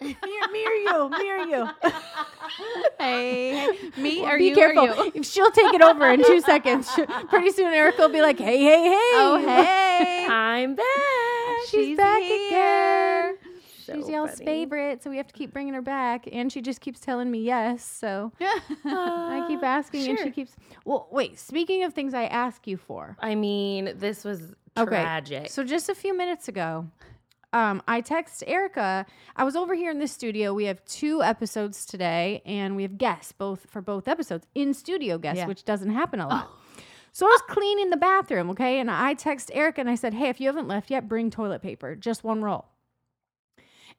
Mirror, mirror you, mirror you. Hey, me Well, or be you careful. you? If she'll take it over in two seconds. She- Pretty soon, Erica will be like, "Hey, hey, hey! Oh, hey. I'm back. she's, she's back here. again. So she's y'all's funny. favorite, so we have to keep bringing her back, and she just keeps telling me yes. So I keep Uh, asking, and she keeps. Well, wait. Speaking of things I ask you for, I mean, this was Okay, tragic. So just a few minutes ago, um, I text Erica. I was over here in the studio. We have two episodes today, and we have guests both for both episodes in studio guests, Yeah. which doesn't happen a lot. So I was cleaning the bathroom, okay, and I text Erica and I said, "Hey, if you haven't left yet, bring toilet paper, just one roll."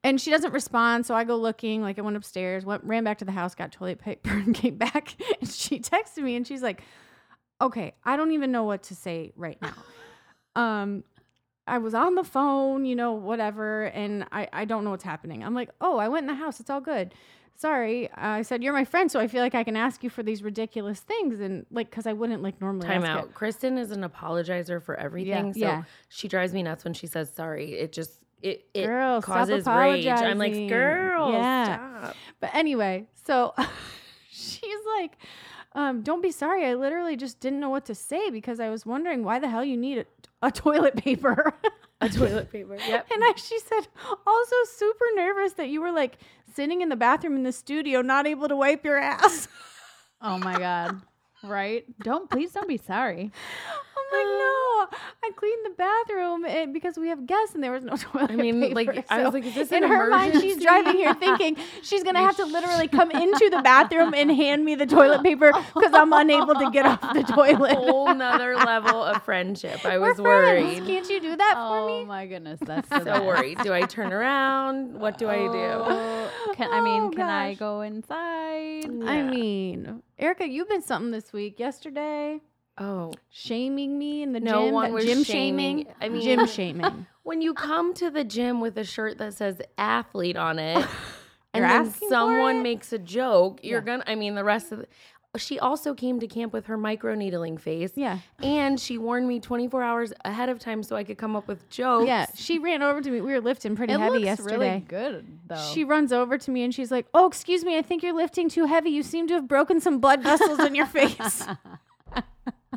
And she doesn't respond, so I go looking. Like I went upstairs, went ran back to the house, got toilet paper, and came back. And she texted me, and she's like, "Okay, I don't even know what to say right now." um, I was on the phone, you know, whatever, and I I don't know what's happening. I'm like, "Oh, I went in the house. It's all good." Sorry, I said you're my friend, so I feel like I can ask you for these ridiculous things, and like, cause I wouldn't like normally. Time ask out. Kristen is an apologizer for everything. so yeah. she drives me nuts when she says sorry. It just it it Girl, causes rage. I'm like, girl, Yeah. stop. But anyway, so she's like, um, "Don't be sorry. I literally just didn't know what to say because I was wondering why the hell you need a, toilet paper." A toilet paper. Yep. And I, she said, also super nervous that you were like sitting in the bathroom in the studio, not able to wipe your ass. Oh my God. Right? Don't, please don't be sorry. I'm like, no, uh. I cleaned the bathroom and because we have guests and there was no toilet I mean, paper. like, I was like, is this in her mind, she's driving here thinking she's gonna have to literally come into the bathroom and hand me the toilet paper because I'm unable to get off the toilet. Whole nother level of friendship. I was worried. Can't you do that for oh me? Oh my goodness. That's the So worried. Do I turn around? What do I do? Oh, Can, I mean, Oh, can I go inside? I mean, Erica, you've been something this week. Yesterday, Oh, shaming me in the No gym. one was gym shaming. shaming. I mean- gym shaming. when you come to the gym with a shirt that says athlete on it and then someone makes a joke you're Yeah. gonna i mean the rest of the, she also came to camp with her micro needling face Yeah. and she warned me 24 hours ahead of time so i could come up with jokes Yeah, she ran over to me. We were lifting pretty It heavy yesterday. really good, though. She runs over to me and she's like, "Oh, excuse me, I think you're lifting too heavy. You seem to have broken some blood vessels in your face."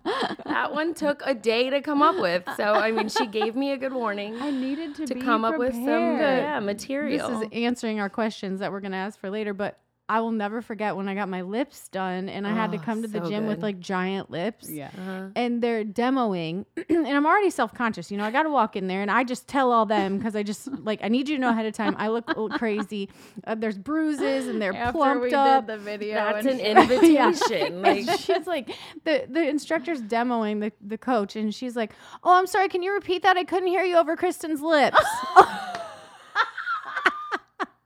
that one took a day to come up with so i mean she gave me a good warning I needed to, to come up with some uh, prepared. yeah material This is answering our questions that we're going to ask for later, but I will never forget when I got my lips done and I had to Oh, come to the so gym with like giant lips. Yeah. uh-huh. And they're demoing, and I'm already self conscious. You know, I got to walk in there and I just tell all them because I just like, I need you to know ahead of time. I look a little crazy. Uh, there's bruises and they're After plumped we up. did the video, that's an and invitation like she's like the the instructor's demoing the, the coach and she's like oh i'm sorry can you repeat that i couldn't hear you over kristen's lips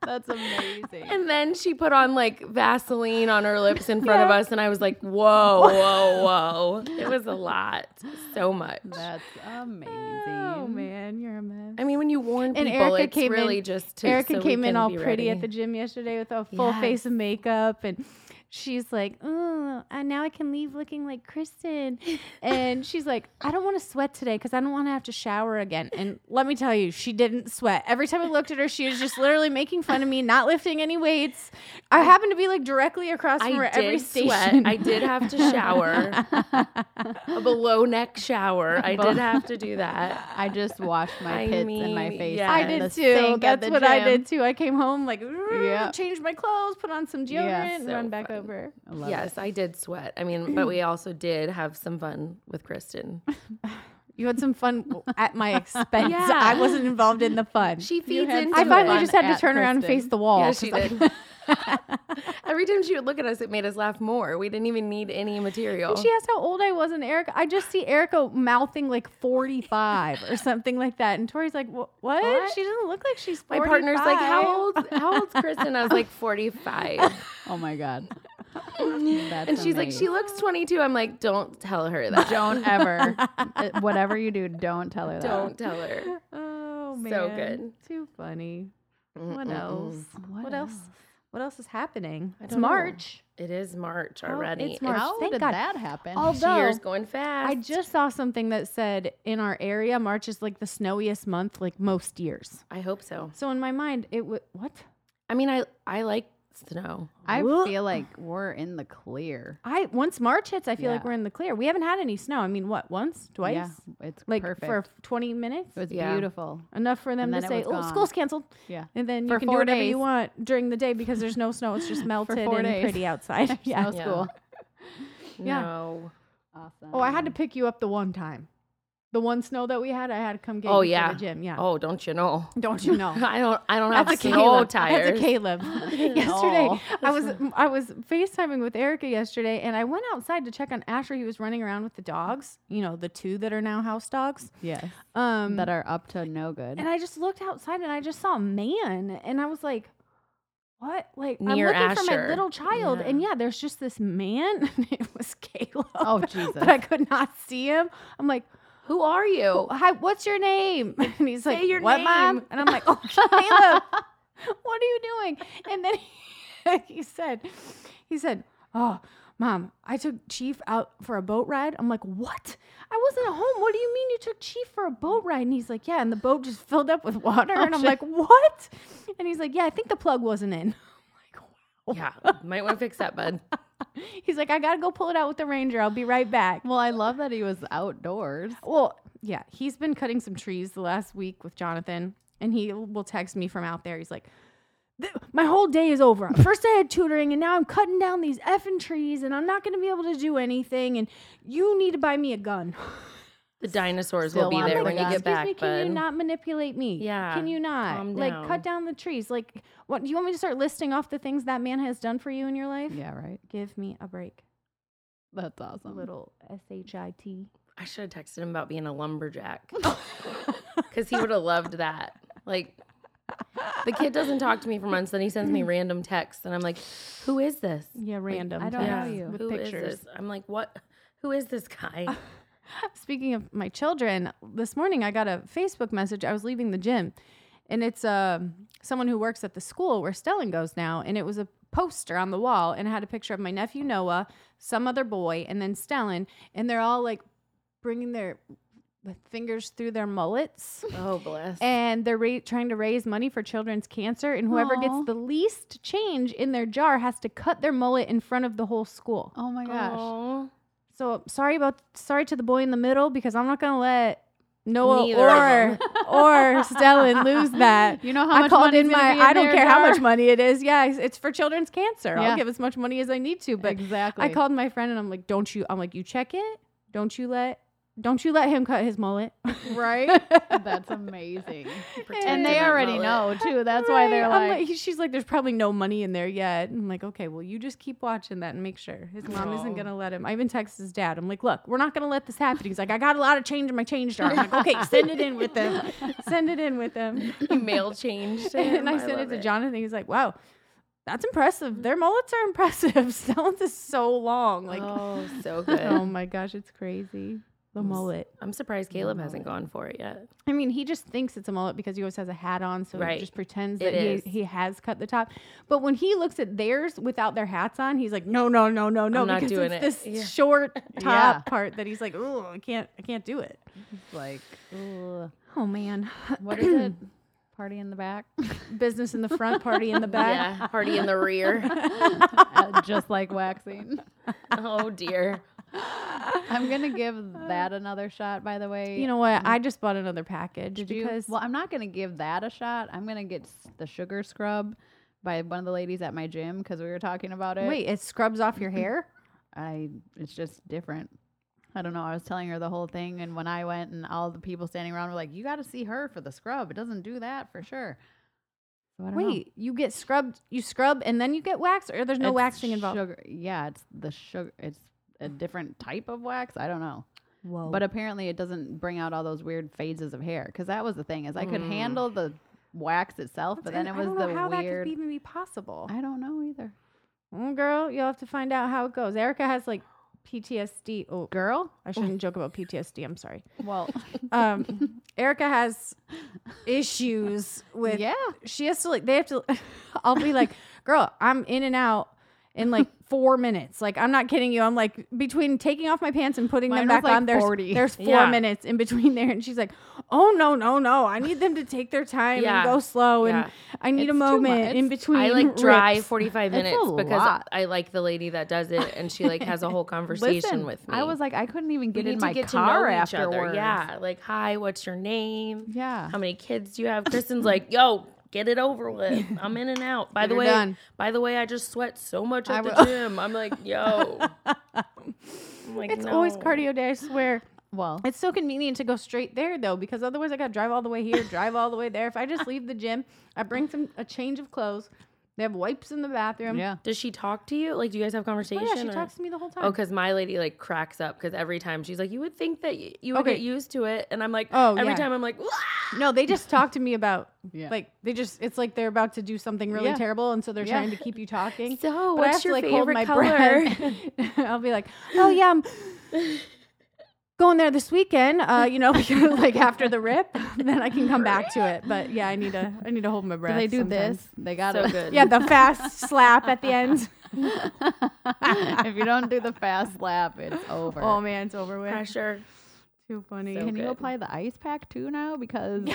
that's amazing. And then she put on like Vaseline on her lips in front of us, and I was like, whoa, whoa, whoa. It was a lot. So much. That's oh, amazing. oh man you're a mess I mean, when you warn And people, Erica it's came really in- just to. erica so came in all pretty at the gym yesterday with a full face of makeup and she's like oh and now i can leave looking like kristen and she's like i don't want to sweat today because i don't want to have to shower again and let me tell you she didn't sweat every time i looked at her she was just literally making fun of me not lifting any weights i happened to be like directly across from her I every did station sweat. I did have to shower, a below neck shower. I did have to do that. I just washed my I pits and my face. yeah. I did too. That's what I did too. I came home like, Yeah. changed my clothes, put on some deodorant, Yeah, and so run back fun. Over. I love Yes, I did sweat. I mean, but we also did have some fun with Kristen. You had some fun at my expense. Yeah. I wasn't involved in the fun. She feeds had into I finally just had to at turn around and face the wall. Yeah, she 'cause I- did. Every time she would look at us, it made us laugh more. We didn't even need any material. She asked how old I was, and Erica, I just see Erica mouthing like 45 or something like that. And Tori's like, what? What? She doesn't look like she's My partner's like, "How old? How old's Kristen?" I was like, "45," Oh my god. That's and she's like, "She looks 22." I'm like, "Don't tell her that. don't ever uh, whatever you do, don't tell her that. Don't tell her." Oh, man. So good. Too funny. What Mm-mm-mm. else? What, else? What else is happening? It's know. March. It is March Oh, already. it's March. How Thank did God. that happen? Although- Year's going fast. I just saw something that said in our area, March is like the snowiest month, like most years. I hope so. So in my mind, it would what? I mean, I I like snow. I Ugh. feel like we're in the clear. I once March hits, I feel like we're in the clear. We haven't had any snow. I mean, what? Once, twice, Yeah, it's like perfect. for 20 minutes, it was Yeah. beautiful. enough for them And to say, was "Oh, gone." school's canceled," Yeah. and then you For can do four whatever you want during the day because there's no snow. It's just melted four and days. pretty outside. yeah. No Yeah. school. Yeah. No. Awesome. Oh, I had to pick you up the one time. The one snow that we had, I had to come get Oh, you yeah. for the gym. Yeah. Oh, don't you know? Don't you know? I don't. I don't have That's a snow Caleb. tires. That's a Caleb. yesterday, No. I was I was FaceTiming with Erica yesterday, and I went outside to check on Asher. He was running around with the dogs. You know, the two that are now house dogs. Yes. Um, That are up to no good. and I just looked outside, and I just saw a man, and I was like. What? Like Near I'm looking for my little child, Yeah. and yeah, there's just this man. and it was Caleb. Oh, Jesus. But I could not see him. I'm like, Who are you? hi, what's your name? And he's Say like, your what, mom? And I'm like, oh, Caleb, what are you doing? And then he, he said, he said, oh, mom, I took Chief out for a boat ride. I'm like, what? I wasn't at home. What do you mean you took Chief for a boat ride? And he's like, yeah, and the boat just filled up with water. Oh, and I'm shit. like, what? And he's like, yeah, I think the plug wasn't in. I'm like, Yeah, might want to fix that, bud. He's like, I gotta go pull it out with the ranger. I'll be right back. well, I love that he was outdoors. Well, yeah, he's been cutting some trees the last week with Jonathan, and he will text me from out there. He's like, "My whole day is over. First, I had tutoring, and now I'm cutting down these effing trees, and I'm not going to be able to do anything. And you need to buy me a gun." The dinosaurs will be there the when you gun. get Excuse back, me, can you not manipulate me? Yeah, can you not calm like down. cut down the trees? Like, what do you want me to start listing off the things that man has done for you in your life? Yeah, right. Give me a break. That's awesome. Little S H I T. I should have texted him about being a lumberjack because he would have loved that. Like, the kid doesn't talk to me for months, then he sends me random texts, and I'm like, "Who is this? Yeah, random. I don't know you. with Who is pictures. this?" I'm like, "What? Who is this guy?" Speaking of my children, this morning I got a Facebook message. I was leaving the gym, and it's um someone who works at the school where Stellan goes now, and it was a poster on the wall, and it had a picture of my nephew Noah, some other boy, and then Stellan, and they're all like bringing their fingers through their mullets. oh, bless. And they're ra- trying to raise money for children's cancer, and whoever Aw. gets the least change in their jar has to cut their mullet in front of the whole school. Oh my gosh. Aw. So sorry about sorry to the boy in the middle because I'm not gonna let Noah Neither or or Stellan lose that. You know how I much called in my in I don't care how much money it is. Yeah, it's, it's for children's cancer. Yeah. I'll give as much money as I need to. But exactly. I called my friend and I'm like, don't you? I'm like, you check it. Don't you let don't you let him cut his mullet. right. That's amazing. And they already know too. That's why they're Right. I'm like, she's like, there's probably no money in there yet. I'm like, okay, well, you just keep watching that and make sure his mom isn't gonna let him. I even texted his dad. I'm like, look, we're not gonna let this happen. He's like, I got a lot of change in my change jar. I'm like, okay, send it in with them. Send it in with them. You mail changed. him. and I sent it to Jonathan. He's like, wow. That's impressive. Their mullets are impressive. Stellan's is so long. Like, oh, so oh good. oh my gosh, it's crazy. The mullet. I'm surprised Caleb hasn't gone for it yet. I mean, he just thinks it's a mullet because he always has a hat on, so Right. he just pretends It that he, is. he has cut the top. But when he looks at theirs without their hats on, he's like, "No, no, no, no, no!" I'm not because doing it's it. this Yeah. short top Yeah. part that he's like, "Oh, I can't, I can't do it." like, ugh. Oh man, what is it? Party in the back, business in the front, party in the back. Yeah, party in the rear. Uh, just like waxing. oh dear. I'm gonna give that another shot. By the way, You know what? Mm. I just bought another package Did you? because Well, I'm not gonna give that a shot. I'm gonna get the sugar scrub by one of the ladies at my gym because we were talking about it. wait, it scrubs off your hair. I it's just different. I don't know. I was telling her the whole thing, and when I went, and all the people standing around were like, "You got to see her for the scrub. It doesn't do that for sure." So I know. Wait, you get scrubbed, you scrub and then you get wax, or there's no It's waxing involved? Sugar. Yeah, it's the sugar. It's a different type of wax. I don't know, Whoa. but apparently it doesn't bring out all those weird phases of hair. Because that was the thing is I could Mm. handle the wax itself, but then it was I don't the know how weird. that could even be possible. I don't know either. Mm, girl, you'll have to find out how it goes. Erica has like PTSD. Oh, Girl, I shouldn't joke about PTSD. I'm sorry. well, Um, Erica has issues with. yeah, She has to like. They have to. I'll be like, girl, I'm in and out in like four minutes. Like I'm not kidding you. I'm like between taking off my pants and putting them Mine was, back like, on. There's 40. there's four Yeah. minutes in between there, and she's like, oh no no no, I need them to take their time Yeah. and go slow, Yeah. and I need It's a moment in between. I like drive rips. 45 minutes because lot. I like the lady that does it and she like has a whole conversation Listen, with me. I was like, I couldn't even get need in my get car know afterwards. Yeah. Like, hi, what's your name? yeah. How many kids do you have? Kristen's like, yo, get it over with. I'm in and out. By the way, done. by the way, I just sweat so much I at the will- gym. I'm like, yo. I'm like, It's always cardio day. I swear. Well, It's so convenient to go straight there though, because otherwise I got to drive all the way here, drive all the way there. If I just leave the gym, I bring some a change of clothes. They have wipes in the bathroom. yeah. Does she talk to you? Like, do you guys have Oh, conversation? yeah, she or- talks to me the whole time. Oh, because my lady like cracks up because every time she's like, you would think that y- you would Okay. get used to it, and I'm like, Oh, every yeah. time I'm like, "Wah!" No, they just talk to me about Yeah. like they just it's like they're about to do something really Yeah. terrible, and so they're Yeah. trying to keep you talking. so But I what's have to, your like, hold favorite my color? breath. I'll be like, oh yeah, I'm going there this weekend. Uh, you know, like after the rip, then I can come back to it. But yeah, I need to I need to hold my breath. Do they do sometimes. this? They got so to good. Yeah, the fast slap at the end. if you don't do the fast slap, it's over. Oh man, it's over with. pressure. Too funny. So Can you apply the ice pack too now? Because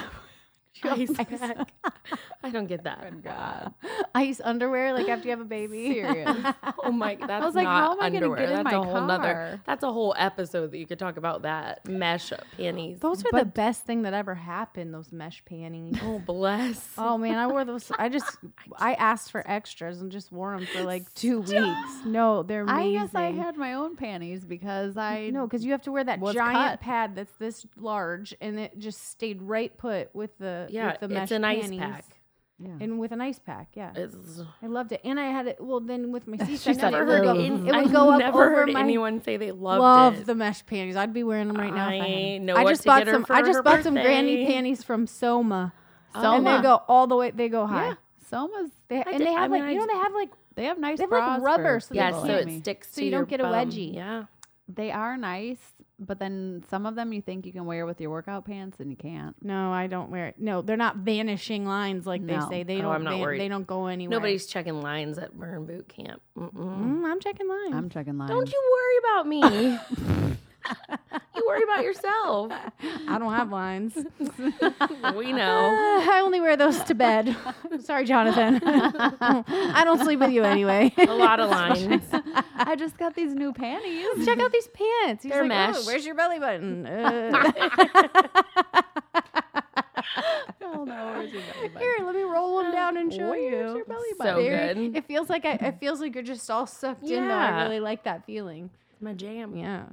Ice pack. I don't get that. Oh God, Ice underwear, like after you have a baby. serious. Oh my, that's was like, not how am I gonna underwear. get in that's my a whole nother. That's a whole episode that you could talk about that mesh panties. Those are the best thing that ever happened. Those mesh panties. Oh bless. Oh man, I wore those. I just I asked for extras and just wore them for like two weeks. No, they're amazing. I guess I had my own panties because I no, because you have to wear that giant cut. pad that's this large, and it just stayed right put with the yeah, with the mesh it's an ice panties. pack. Yeah. and with an ice pack. Yeah, It's, I loved it, and I had it. Well, then with my seats, She I it heard really it. is. It I've would go up never over heard my. anyone say they loved Love it. the mesh panties. I'd be wearing them right now. if I, had I 'em. know I what just to bought get her some. for I just her bought some granny panties from Soma, Oh. and they Soma. go all the way. They go high. yeah, Soma's They, I and did- they I have mean, like I you know they have like they have nice They have, like, rubber for so they so it me. sticks So you don't get a bum. wedgie. Yeah. They are nice, but then some of them you think you can wear with your workout pants and you can't. no, I don't wear it. No, they're not vanishing lines like No. they say. They Oh, don't. I'm not van- worried. They don't go anywhere. Nobody's checking lines at Burn Boot Camp. Mm-mm. Mm, I'm checking lines. I'm checking lines. Don't you worry about me. you worry about yourself. I don't have lines. We know. I only wear those to bed. Sorry, Jonathan. I don't sleep with you anyway. A lot of lines. I just got these new panties. Check out these pants. He's They're like, "Oh, mesh." where's your belly button? Uh, oh no, belly button? here, let me roll them down and show you. Your belly So button? Very- good. It feels like I, it feels like you're just all sucked in. Though I really like that feeling. It's My jam. Yeah.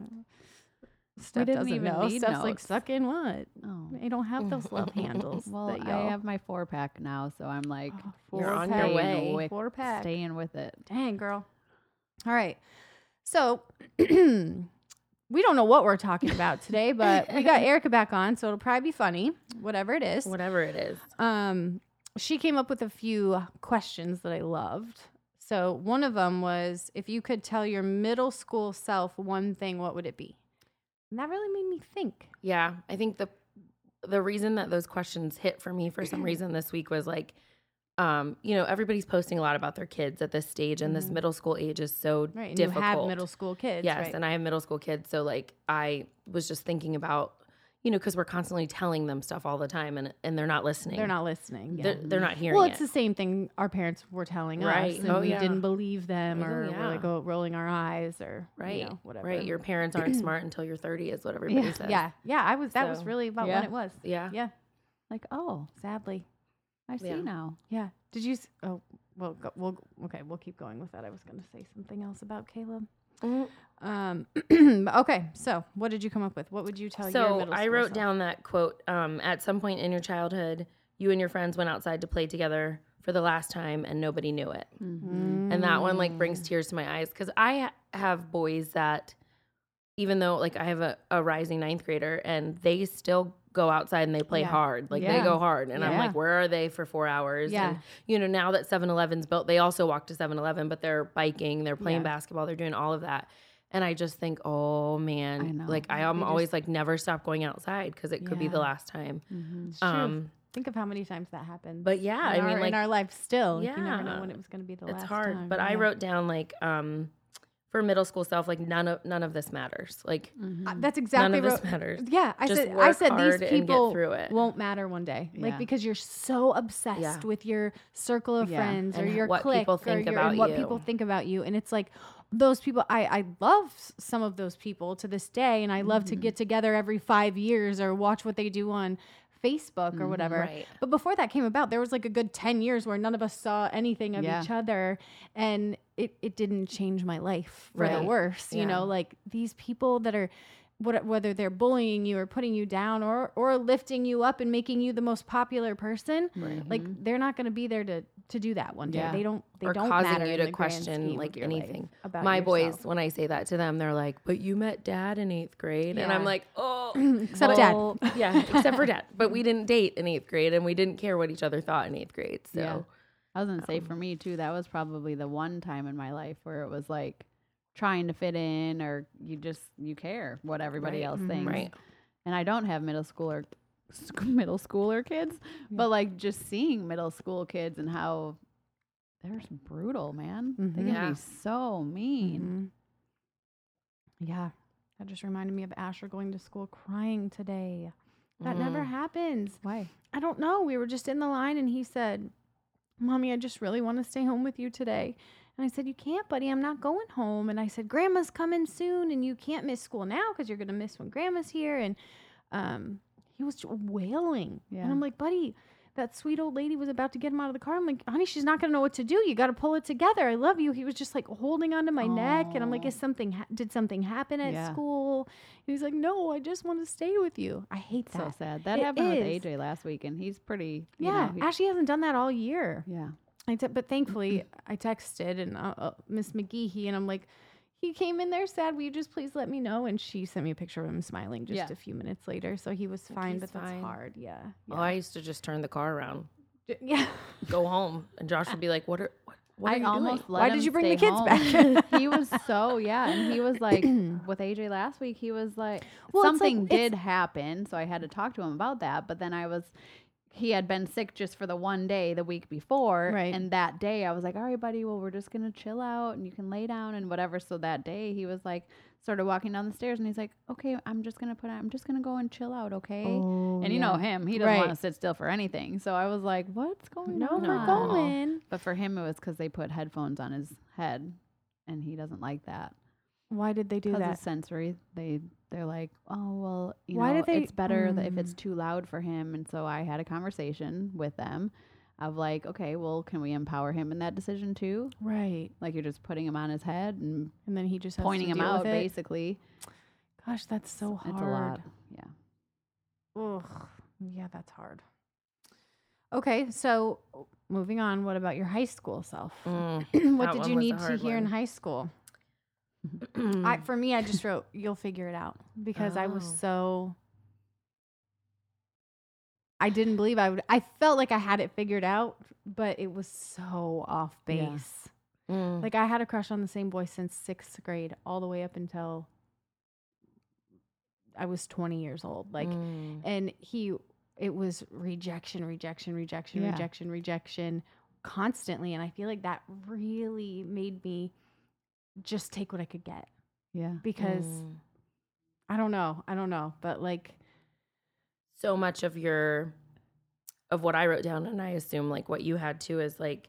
Steph didn't doesn't even know. need Steph's like notes. suck in what? Oh. They don't have those love handles. Well, that I have my four pack now, so I'm like Oh, You're four on pack. your staying way. with- Four pack. staying with it. Dang, girl. All right. So we don't know what we're talking about today, but we got Erica back on, so it'll probably be funny, whatever it is. Whatever it is. Um, she came up with a few questions that I loved. So one of them was, if you could tell your middle school self one thing, what would it be? And that really made me think. Yeah, I think the the reason that those questions hit for me for some reason this week was like um, you know, everybody's posting a lot about their kids at this stage and this Mhm. middle school age is so Right. And difficult. you have middle school kids. yes, right? and I have middle school kids, so like I was just thinking about, you know, because we're constantly telling them stuff all the time, and and they're not listening. they're not listening. They're, they're not hearing Well, it. it's the same thing our parents were telling Right. us, and Oh, we yeah. didn't believe them, Oh, or yeah. we're like oh, rolling our eyes, or right, you know, whatever. right. Your parents aren't smart until you're 30, is what everybody yeah, says. yeah, yeah. I was. That was really about yeah. when it was. yeah. Yeah, Like, oh, sadly. I see Yeah. now. Yeah. Did you? s- Oh, well, go, we'll okay. We'll keep going with that. I was going to say something else about Caleb. Mhm. Um, okay, so what did you come up with? What would you tell your So middle I wrote self? down that quote. Um, at some point in your childhood, you and your friends went outside to play together for the last time, and nobody knew it. Mm-hmm. And that one like brings tears to my eyes because I ha- have boys that, even though like I have a, a rising ninth grader, and they still go outside and they play Yeah. hard. Like they go hard, and I'm like, where are they for four hours? Yeah. And you know, now that 7-Eleven's built, they also walk to 7-Eleven, but they're biking, they're playing Yeah. basketball, they're doing all of that. And I just think, oh man, I know. like I am always like never stop going outside because it could be the last time. True. Um, Think of how many times that happened. but yeah, in I mean, like in our life still. like, you never know when it was going to be the it's last It's hard. time. But I wrote down like um, for middle school self, like none of none of this matters. Like Uh, That's exactly none of this matters. Yeah, I Just said I said these hard and people through it. won't matter one day. Like because you're so obsessed Yeah. with your circle of Yeah. friends or your what clique people or think your, about and what you. people think about you. And it's like those people I, I love some of those people to this day and I love Mm-hmm. to get together every five years or watch what they do on Facebook or whatever. Mm-hmm. Right. But before that came about, there was like a good 10 years where none of us saw anything of Yeah. each other. And it, it didn't change my life for the Right. worse. You know, like these people that are, what, whether they're bullying you or putting you down or, or lifting you up and making you the most popular person, like they're not going to be there to, to do that one day. Yeah. They don't, they or don't causing matter you to question like of your life anything. about My yourself. boys, when I say that to them, they're like, "But you met dad in eighth grade," and I'm like, "Oh, Except dad. yeah, except for dad." But we didn't date in eighth grade, and we didn't care what each other thought in eighth grade. So Yeah. I was gonna say Um, for me too, that was probably the one time in my life where it was like trying to fit in or you just you care what everybody Right. else Mhm. thinks. right, And I don't have middle schooler sc- middle schooler kids, but like just seeing middle school kids and how they're brutal, man. They Mhm. can Yeah. be so mean. Mhm. Yeah. That just reminded me of Asher going to school crying today. That never Mhm. happens. Why? I don't know. We were just in the line and he said, Mommy, I just really want to stay home with you today. And I said, You can't, buddy. I'm not going home. And I said, Grandma's coming soon and you can't miss school now because you're going to miss when Grandma's here. And um, he was wailing. Yeah. And I'm like, Buddy, that sweet old lady was about to get him out of the car. I'm like, honey, she's not going to know what to do. You got to pull it together. I love you. He was just like holding onto my neck. And I'm like, is something, ha- did something happen at Yeah. school? And he's like, no, I just want to stay with you. I hate that. So sad. That It happened is. with AJ last week, and he's pretty. yeah. know, he- Ashley hasn't done that all year. yeah. I te- but thankfully, I texted and uh, uh, Miss McGee, and I'm like, he came in there sad. Will you just please let me know? And she sent me a picture of him smiling just Yeah. a few minutes later. So he was fine, he's but that's fine. hard. Yeah. Oh, I used to just turn the car around, Yeah. yeah. go home, and Josh would be like, "What are what, what are I you almost let Why him did you bring the stay kids home. back? he was so yeah, and he was like with AJ last week. He was like Well, it's like- something it's- did happen, so I had to talk to him about that. But then I was. He had been sick just for the one day the week before, Right. and that day I was like, "All right, buddy, well, we're just gonna chill out, and you can lay down and whatever." So that day he was like, sort of walking down the stairs, and he's like, "Okay, I'm just gonna put, I'm just gonna go and chill out, okay?" Oh, and you know oh, him, he doesn't Right. want to sit still for anything. So I was like, "What's going No, on?" we're going. But for him, it was because they put headphones on his head, and he doesn't like that. Why did they do that? Because that? sensory, they they're like, oh well, you Why know, did they- it's better that if Mm. it's too loud for him. And so I had a conversation with them, of like, okay, well, can we empower him in that decision too? Right. Like you're just putting him on his head and And then he just has pointing to him deal out, with it. basically. Gosh, that's so hard. It's a lot. Yeah. Ugh. Yeah, that's hard. Okay, so moving on. What about your high school self? Mm. what did you need to hard hear in high school? I, for me, I just wrote, "You'll figure it out," because I was Oh. so. I didn't believe I would. I felt like I had it figured out, but it was so off Yeah. base. Mm. Like I had a crush on the same boy since sixth grade, all the way up until I was twenty years old. Like, Mm. and he, it was rejection, rejection, rejection, Yeah. rejection, rejection, constantly. And I feel like that really made me just take what I could get Yeah. because Mm. I don't know, I don't know, but like, so much of your of what I wrote down, and I assume like what you had too is like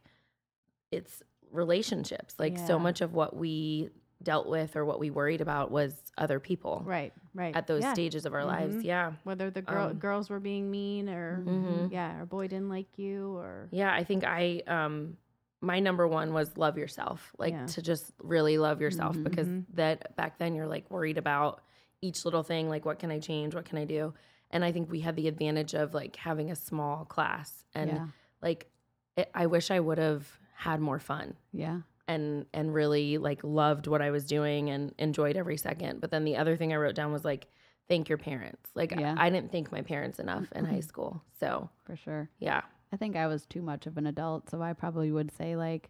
it's relationships. Like so much of what we dealt with or what we worried about was other people right, right, at those Yeah. stages of our Mhm. lives. Yeah. Whether the girl Um, girls were being mean or Mhm. yeah, or boy didn't like you or Yeah, I think I um my number one was love yourself. Like Yeah. to just really love yourself Mhm. because Mhm. that back then you're like worried about each little thing. Like, what can I change? What can I do? And I think we had the advantage of like having a small class and yeah. like it, I wish I would have had more fun Yeah. and and really like loved what I was doing and enjoyed every second. But then the other thing I wrote down was like thank your parents. Like Yeah. I, I didn't thank my parents enough in high school. So For sure. yeah. I think I was too much of an adult, so I probably would say like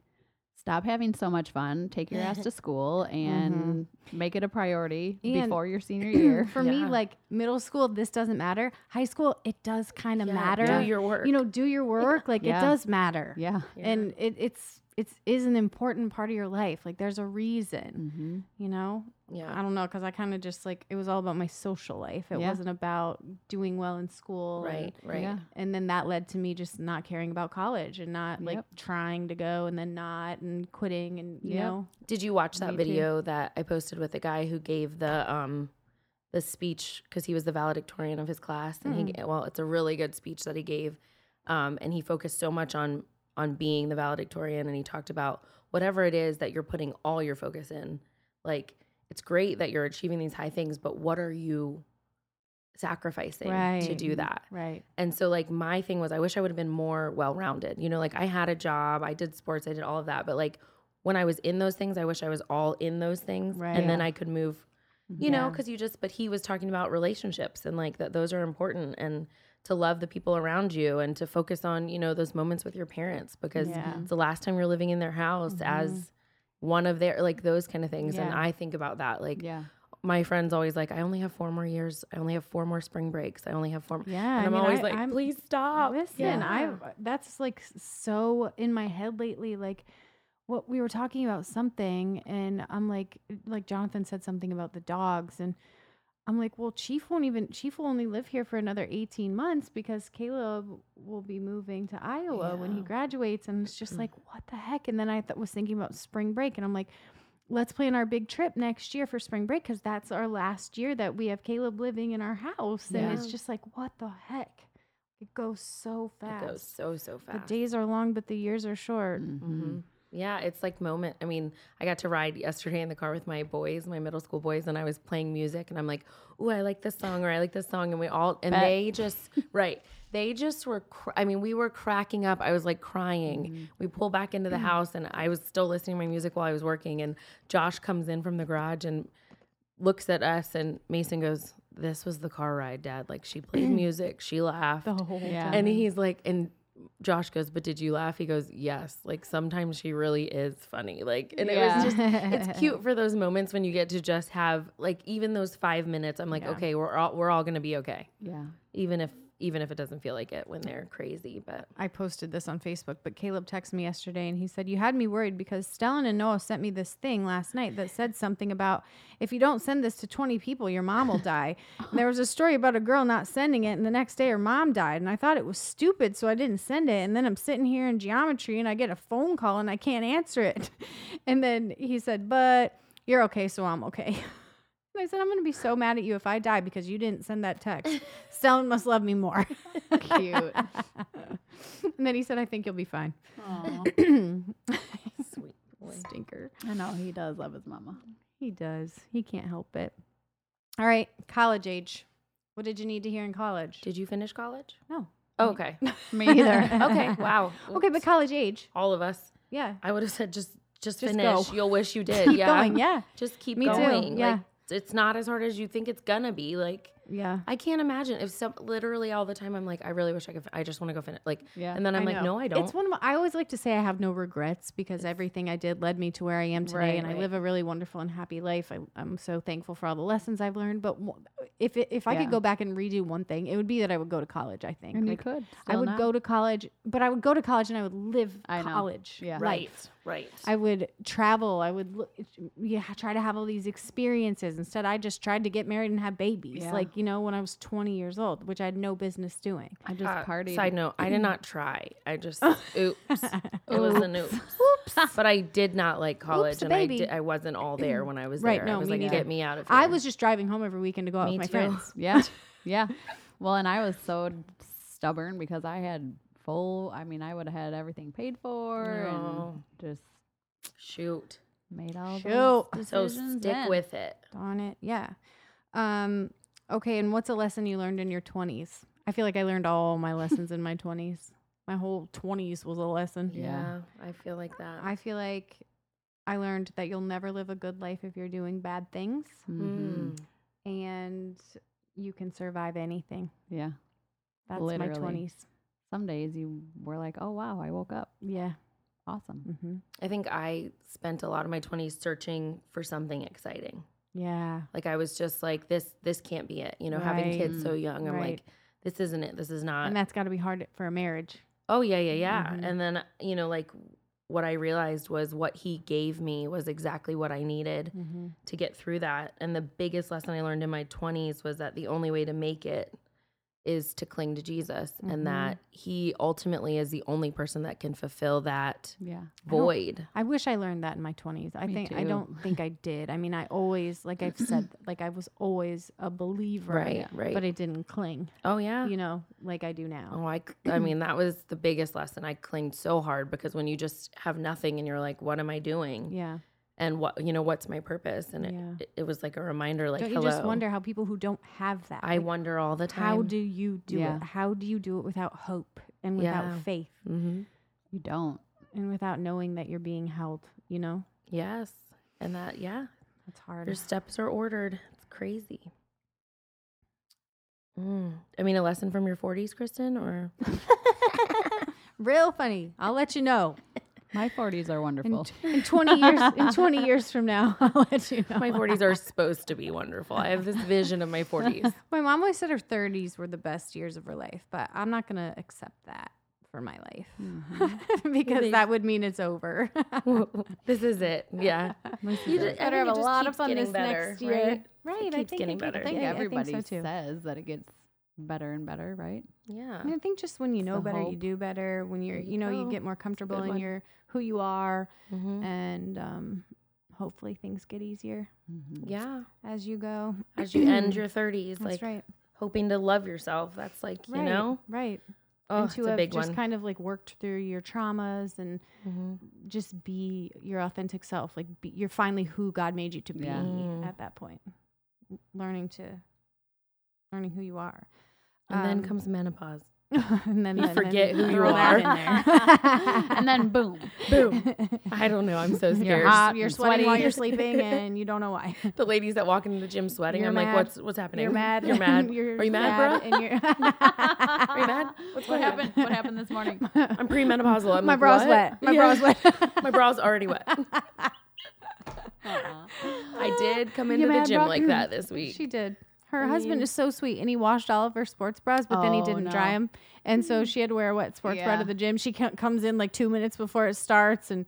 stop having so much fun, take your ass to school and mm-hmm. make it a priority And- before your senior year. For me, like middle school, this doesn't matter. High school, it does kind of Yeah, matter. Do your work. You know, do your work. Like Yeah. it does matter. yeah. Yeah. And it, it's it's is an important part of your life. Like there's a reason. Mm-hmm. You know, Yeah, I don't know because I kind of just like it was all about my social life. It Yeah. wasn't about doing well in school. Right, And, right. Yeah. and then that led to me just not caring about college and not like Yep. trying to go and then not and quitting and you Yep. know Did you watch that Me too. video that I posted with the guy who gave the um the speech because he was the valedictorian of his class and he well it's a really good speech that he gave um and he focused so much on on being the valedictorian and he talked about whatever it is that you're putting all your focus in. Like it's great that you're achieving these high things but what are you sacrificing to do mm-hmm. that? Right. And so like my thing was I wish I would have been more well-rounded. You know, like I had a job, I did sports, I did all of that, but like when I was in those things, I wish I was all in those things Right. and then I could move you mm-hmm. know, cuz you just but he was talking about relationships and like that those are important and to love the people around you and to focus on, you know, those moments with your parents because Yeah. Mm-hmm. it's the last time you're living in their house mm-hmm. as one of their like those kind of things and I think about that like Yeah. my friends always like I only have four more years. I only have four more spring breaks. I only have four yeah and I'm I mean, always I- like, I'm- please stop. Listen, Yeah. I that's like so in my head lately. Like what we were talking about something, and I'm like, like Jonathan said something about the dogs, and I'm like, well, Chief won't even. Chief will only live here for another 18 months because Caleb will be moving to Iowa when he graduates, and it's just like, what the heck? And then I th- was thinking about spring break, and I'm like. Let's plan our big trip next year for spring break because that's our last year that we have Caleb living in our house. Yeah. And it's just like, what the heck? It goes so fast. It goes so so fast. The days are long, but the years are short. hmm Yeah, it's like moment. I mean, I got to ride yesterday in the car with my boys, my middle school boys, and I was playing music, and I'm like, "Ooh, I like this song," or "I like this song," and we all and Bet. they just right. They just were. Cr- I mean, we were cracking up. I was like crying. Mm-hmm. We pull back into the mm-hmm. house, and I was still listening to my music while I was working. And Josh comes in from the garage and looks at us, and Mason goes, "This was the car ride, Dad. Like she played music, she laughed, The whole Yeah. time. and he's like, and Josh goes, but did you laugh? He goes, yes. Like sometimes she really is funny. Like, and it was just, it's cute for those moments when you get to just have like even those five minutes. I'm like, Yeah. okay, we're all we're all gonna be okay, Yeah. even if even if it doesn't feel like it when they're crazy. But I posted this on Facebook, but Caleb texted me yesterday and he said, You had me worried because Stellan and Noah sent me this thing last night that said something about if you don't send this to 20 people, your mom will die. and there was a story about a girl not sending it, and the next day her mom died. And I thought it was stupid, so I didn't send it. And then I'm sitting here in geometry and I get a phone call and I can't answer it. and then he said, But you're okay, so I'm okay. And I said, I'm going to be so mad at you if I die because you didn't send that text. Stellan must love me more. Cute. and then he said, I think you'll be fine. sweet boy. Stinker. I know he does love his mama. He does. He can't help it. All right. College age. What did you need to hear in college? Did you finish college? no. Oh, okay. Me either. okay. Wow. Okay, but college age. all of us. Yeah. I would have said just just, Just finish. go. You'll wish you did. Keep yeah. going. Yeah. Just keep Me too, going. yeah. Like it's not as hard as you think it's gonna be. Like Yeah. I can't imagine if some literally all the time I'm like, I really wish I could. I just want to go finish. Like, Yeah, and then I'm I like, know. no, I don't. It's one of my, I always like to say I have no regrets because everything I did led me to where I am today, Right, and I live a really wonderful and happy life. I, I'm so thankful for all the lessons I've learned. But w- if it, if I Yeah. could go back and redo one thing, it would be that I would go to college. I think. And you could. I would now. go to college, but I would go to college and I would live I know. college. Yeah. right, right. I would travel. I would look, yeah, try to have all these experiences. Instead, I just tried to get married and have babies. Yeah. Like you know, when I was 20 years old, which I had no business doing. I just Uh, partied. Side note: I did not try. I just oops. It was an oops. But I did not like college, and I did, I wasn't all there when I was Right, there. no, I was me like, neither. get me out of here. I was just driving home every weekend to go out Me with my too. friends. Yeah. yeah. Well, and I was so stubborn because I had full. I mean, I would have had everything paid for and just Shoot. made all Shoot. those So stick then. with it. Darn it. Yeah. Um, okay. And what's a lesson you learned in your 20s? I feel like I learned all my lessons in my 20s. My whole 20s was a lesson. Yeah, Yeah. I feel like that. I feel like I learned that you'll never live a good life if you're doing bad things Mhm. Mm. and you can survive anything. Yeah. That's Literally. my 20s. Some days you were like, oh, wow, I woke up. Yeah. Awesome. hmm I think I spent a lot of my 20s searching for something exciting. Yeah. Like I was just like this this can't be it. You know, having Right. kids so young, I'm Right. like this isn't it. This is not. And that's got to be hard for a marriage. oh yeah, yeah, yeah. Mhm. And then you know like what I realized was what he gave me was exactly what I needed Mm-hmm. to get through that. And the biggest lesson I learned in my 20s was that the only way to make it is to cling to Jesus Mhm. and that he ultimately is the only person that can fulfill that Yeah. void. I wish I learned that in my 20s. I Me think I don't think I did. I mean, I always like I've said like I was always a believer, Right, right. but I didn't cling, oh yeah. you know, like I do now. Oh, I, I mean, that was the biggest lesson. I clinged so hard because when you just have nothing and you're like, what am I doing? Yeah. And what, you know, what's my purpose? And Yeah. it, it was like a reminder, like, don't you hello. just wonder how people who don't have that I like, wonder all the time. how do you do Yeah. it? How do you do it without hope and without Yeah. faith hmm You don't. and without knowing that you're being held, you know? Yes. And that, yeah, That's hard. your steps are ordered. It's crazy. Mm. I mean, a lesson from your 40s, Kristen, or Real funny. I'll let you know. My 40s are wonderful. in 20 years in 20 years from now, I'll let you know. my 40s are supposed to be wonderful. I have this vision of my 40s. My mom always said her 30s were the best years of her life, but I'm not going to accept that for my life Mhm. because that would mean it's over. this is it. Yeah. You is ju- it. I better have a lot of fun getting this better, next year. right? Right. It I think getting it better. I think yeah, everybody I think so too. says that it gets better and better, right? Yeah. I, mean, I think just when you know the better, you do better. When you're, you you know, you get more comfortable in your who you are, hmm and um, hopefully things get easier Mm-hmm. Yeah. as you go. As you end your 30s, That's like right. hoping to love yourself. That's like, you right. know, right. oh, and it's to a have big just one. kind of like worked through your traumas and Mhm. just be your authentic self. Like be, you're finally who God made you to be Yeah. At that point. Learning to learning who you are. And then Um, comes menopause. and then You then- forget then who you are. in there. and then boom. Boom. I don't know. I'm so scared. You're hot. You're and sweating while you're sleeping, and you don't know why. The ladies that walk into the gym sweating, You're I'm mad. like, what's what's happening? You're mad. You're mad. you're Are you mad, sad, bro? And you're Are you mad? What's What happened? What happened this morning? I'm premenopausal. I'm My like, bra's what? wet. My Yeah. bra's wet. My bra's already wet. Uh-uh. I did come You into the mad, gym bro? like that this week. She did. Her I husband mean- is so sweet, and he washed all of her sports bras, but then he Oh, didn't no. dry them, and so she had to wear a wet sports bra to the gym. She comes in like two minutes before it starts, and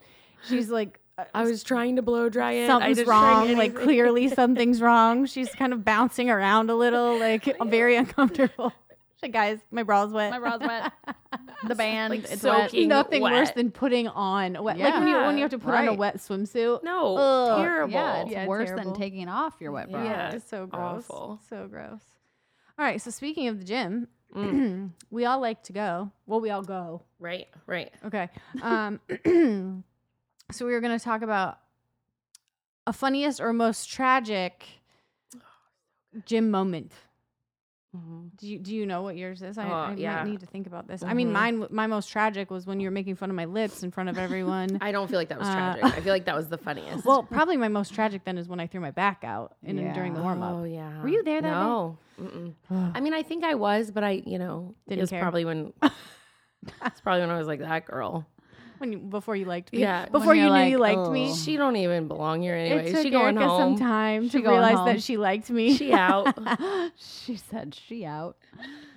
she's like, uh, I was trying to blow dry it. "Something's wrong. Like clearly something's wrong." She's kind of bouncing around a little, like very uncomfortable. She's like, guys, my bra's wet. My bra's wet. The band, Like it's soaking. wet. Being Nothing worse than putting on a wet. Like when you when you have to put on a wet swimsuit. No, Ugh. terrible. Yeah, it's Yeah, worse terrible. than taking off your wet bra. Yeah. it's so gross. awful. So gross. All right. So speaking of the gym, Mm. we all like to go. Well, we all go. Right, right. Okay. Um, so we were going to talk about a funniest or most tragic gym moment. Mhm. Do you do you know what yours is? I, Oh, I yeah. might need to think about this. I mean, Mhm. mine my most tragic was when you were making fun of my lips in front of everyone. I don't feel like that was Uh, tragic. I feel like that was the funniest. well, probably my most tragic then is when I threw my back out in during the warm up. Oh yeah. Were you there that day? no. I mean, I think I was, but I, you know, Didn't it was care. probably when. That's probably when I was like that girl. When you, before you liked me, Yeah, before you knew you like, liked me. "Oh." She don't even belong here anyway. it took she going Erica home. some time She to realize home. that she liked me. She out. she said she out.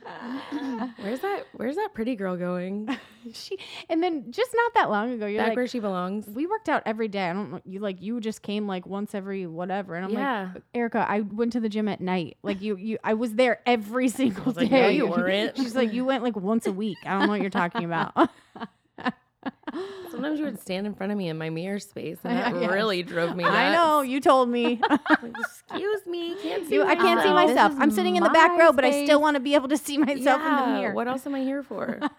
Where's that? Where's that pretty girl going? she and then just not that long ago, you're Back like, where she belongs. we worked out every day. I don't know. You like you just came like once every whatever, and I'm yeah. like, Erica, I went to the gym at night. Like you, you, I was there every single was like, day. "No, you weren't." She's like, you went like once a week. I don't know what you're talking about. Sometimes you would stand in front of me in my mirror space, and that Yes. really drove me nuts. I know you told me. Excuse me, can't see. You, I can't see myself. This myself. is I'm sitting in the back row, but I still want to be able to see myself in the mirror. What else am I here for?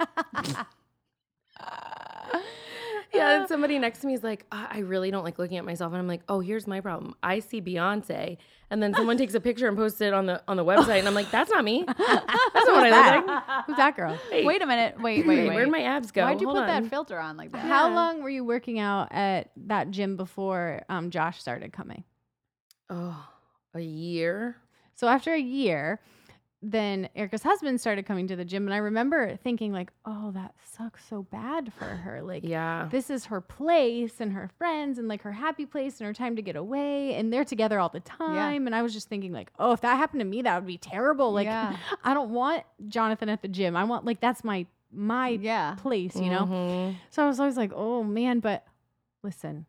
yeah, and somebody next to me is like, "Ah, I really don't like looking at myself, and I'm like, oh, here's my problem. I see Beyonce, and then someone takes a picture and posts it on the on the website, and I'm like, that's not me. That's not what I look like. Who's that girl? Hey, Wait a minute. Wait, wait, wait. where'd my abs go? Why'd you Hold put on. that filter on like that? How long were you working out at that gym before um, Josh started coming? Oh, a year. So after a year, then Erica's husband started coming to the gym, and I remember thinking like, "Oh, that sucks so bad for her. Like, Yeah. this is her place and her friends and like her happy place and her time to get away, and they're together all the time." And I was just thinking like, "Oh, if that happened to me, that would be terrible. Like, Yeah. I don't want Jonathan at the gym. I want like that's my my Yeah. place, you know." Mhm. So I was always like, "Oh man," but listen,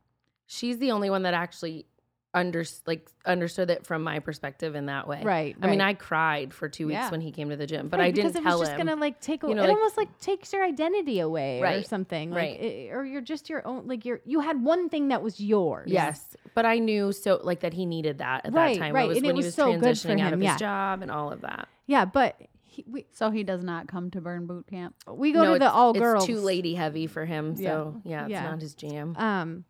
She's the only one that actually under like understood it from my perspective in that way. right? I mean. I cried for two weeks Yeah. when he came to the gym, but Right, I didn't because it tell was just him. gonna like take away. you know, it like- almost like takes your identity away or something. Like, right. it- or you're just your own. Like you're you had one thing that was yours. Yes, but I knew so like that he needed that at Right, that time. right, It was and it was he was so good for transitioning out him, of yeah. his job and all of that. Yeah, but he, we So he does not come to burn boot camp. we go no, to the it's, all it's too lady heavy for him. So yeah, it's Yeah. not his jam. Um,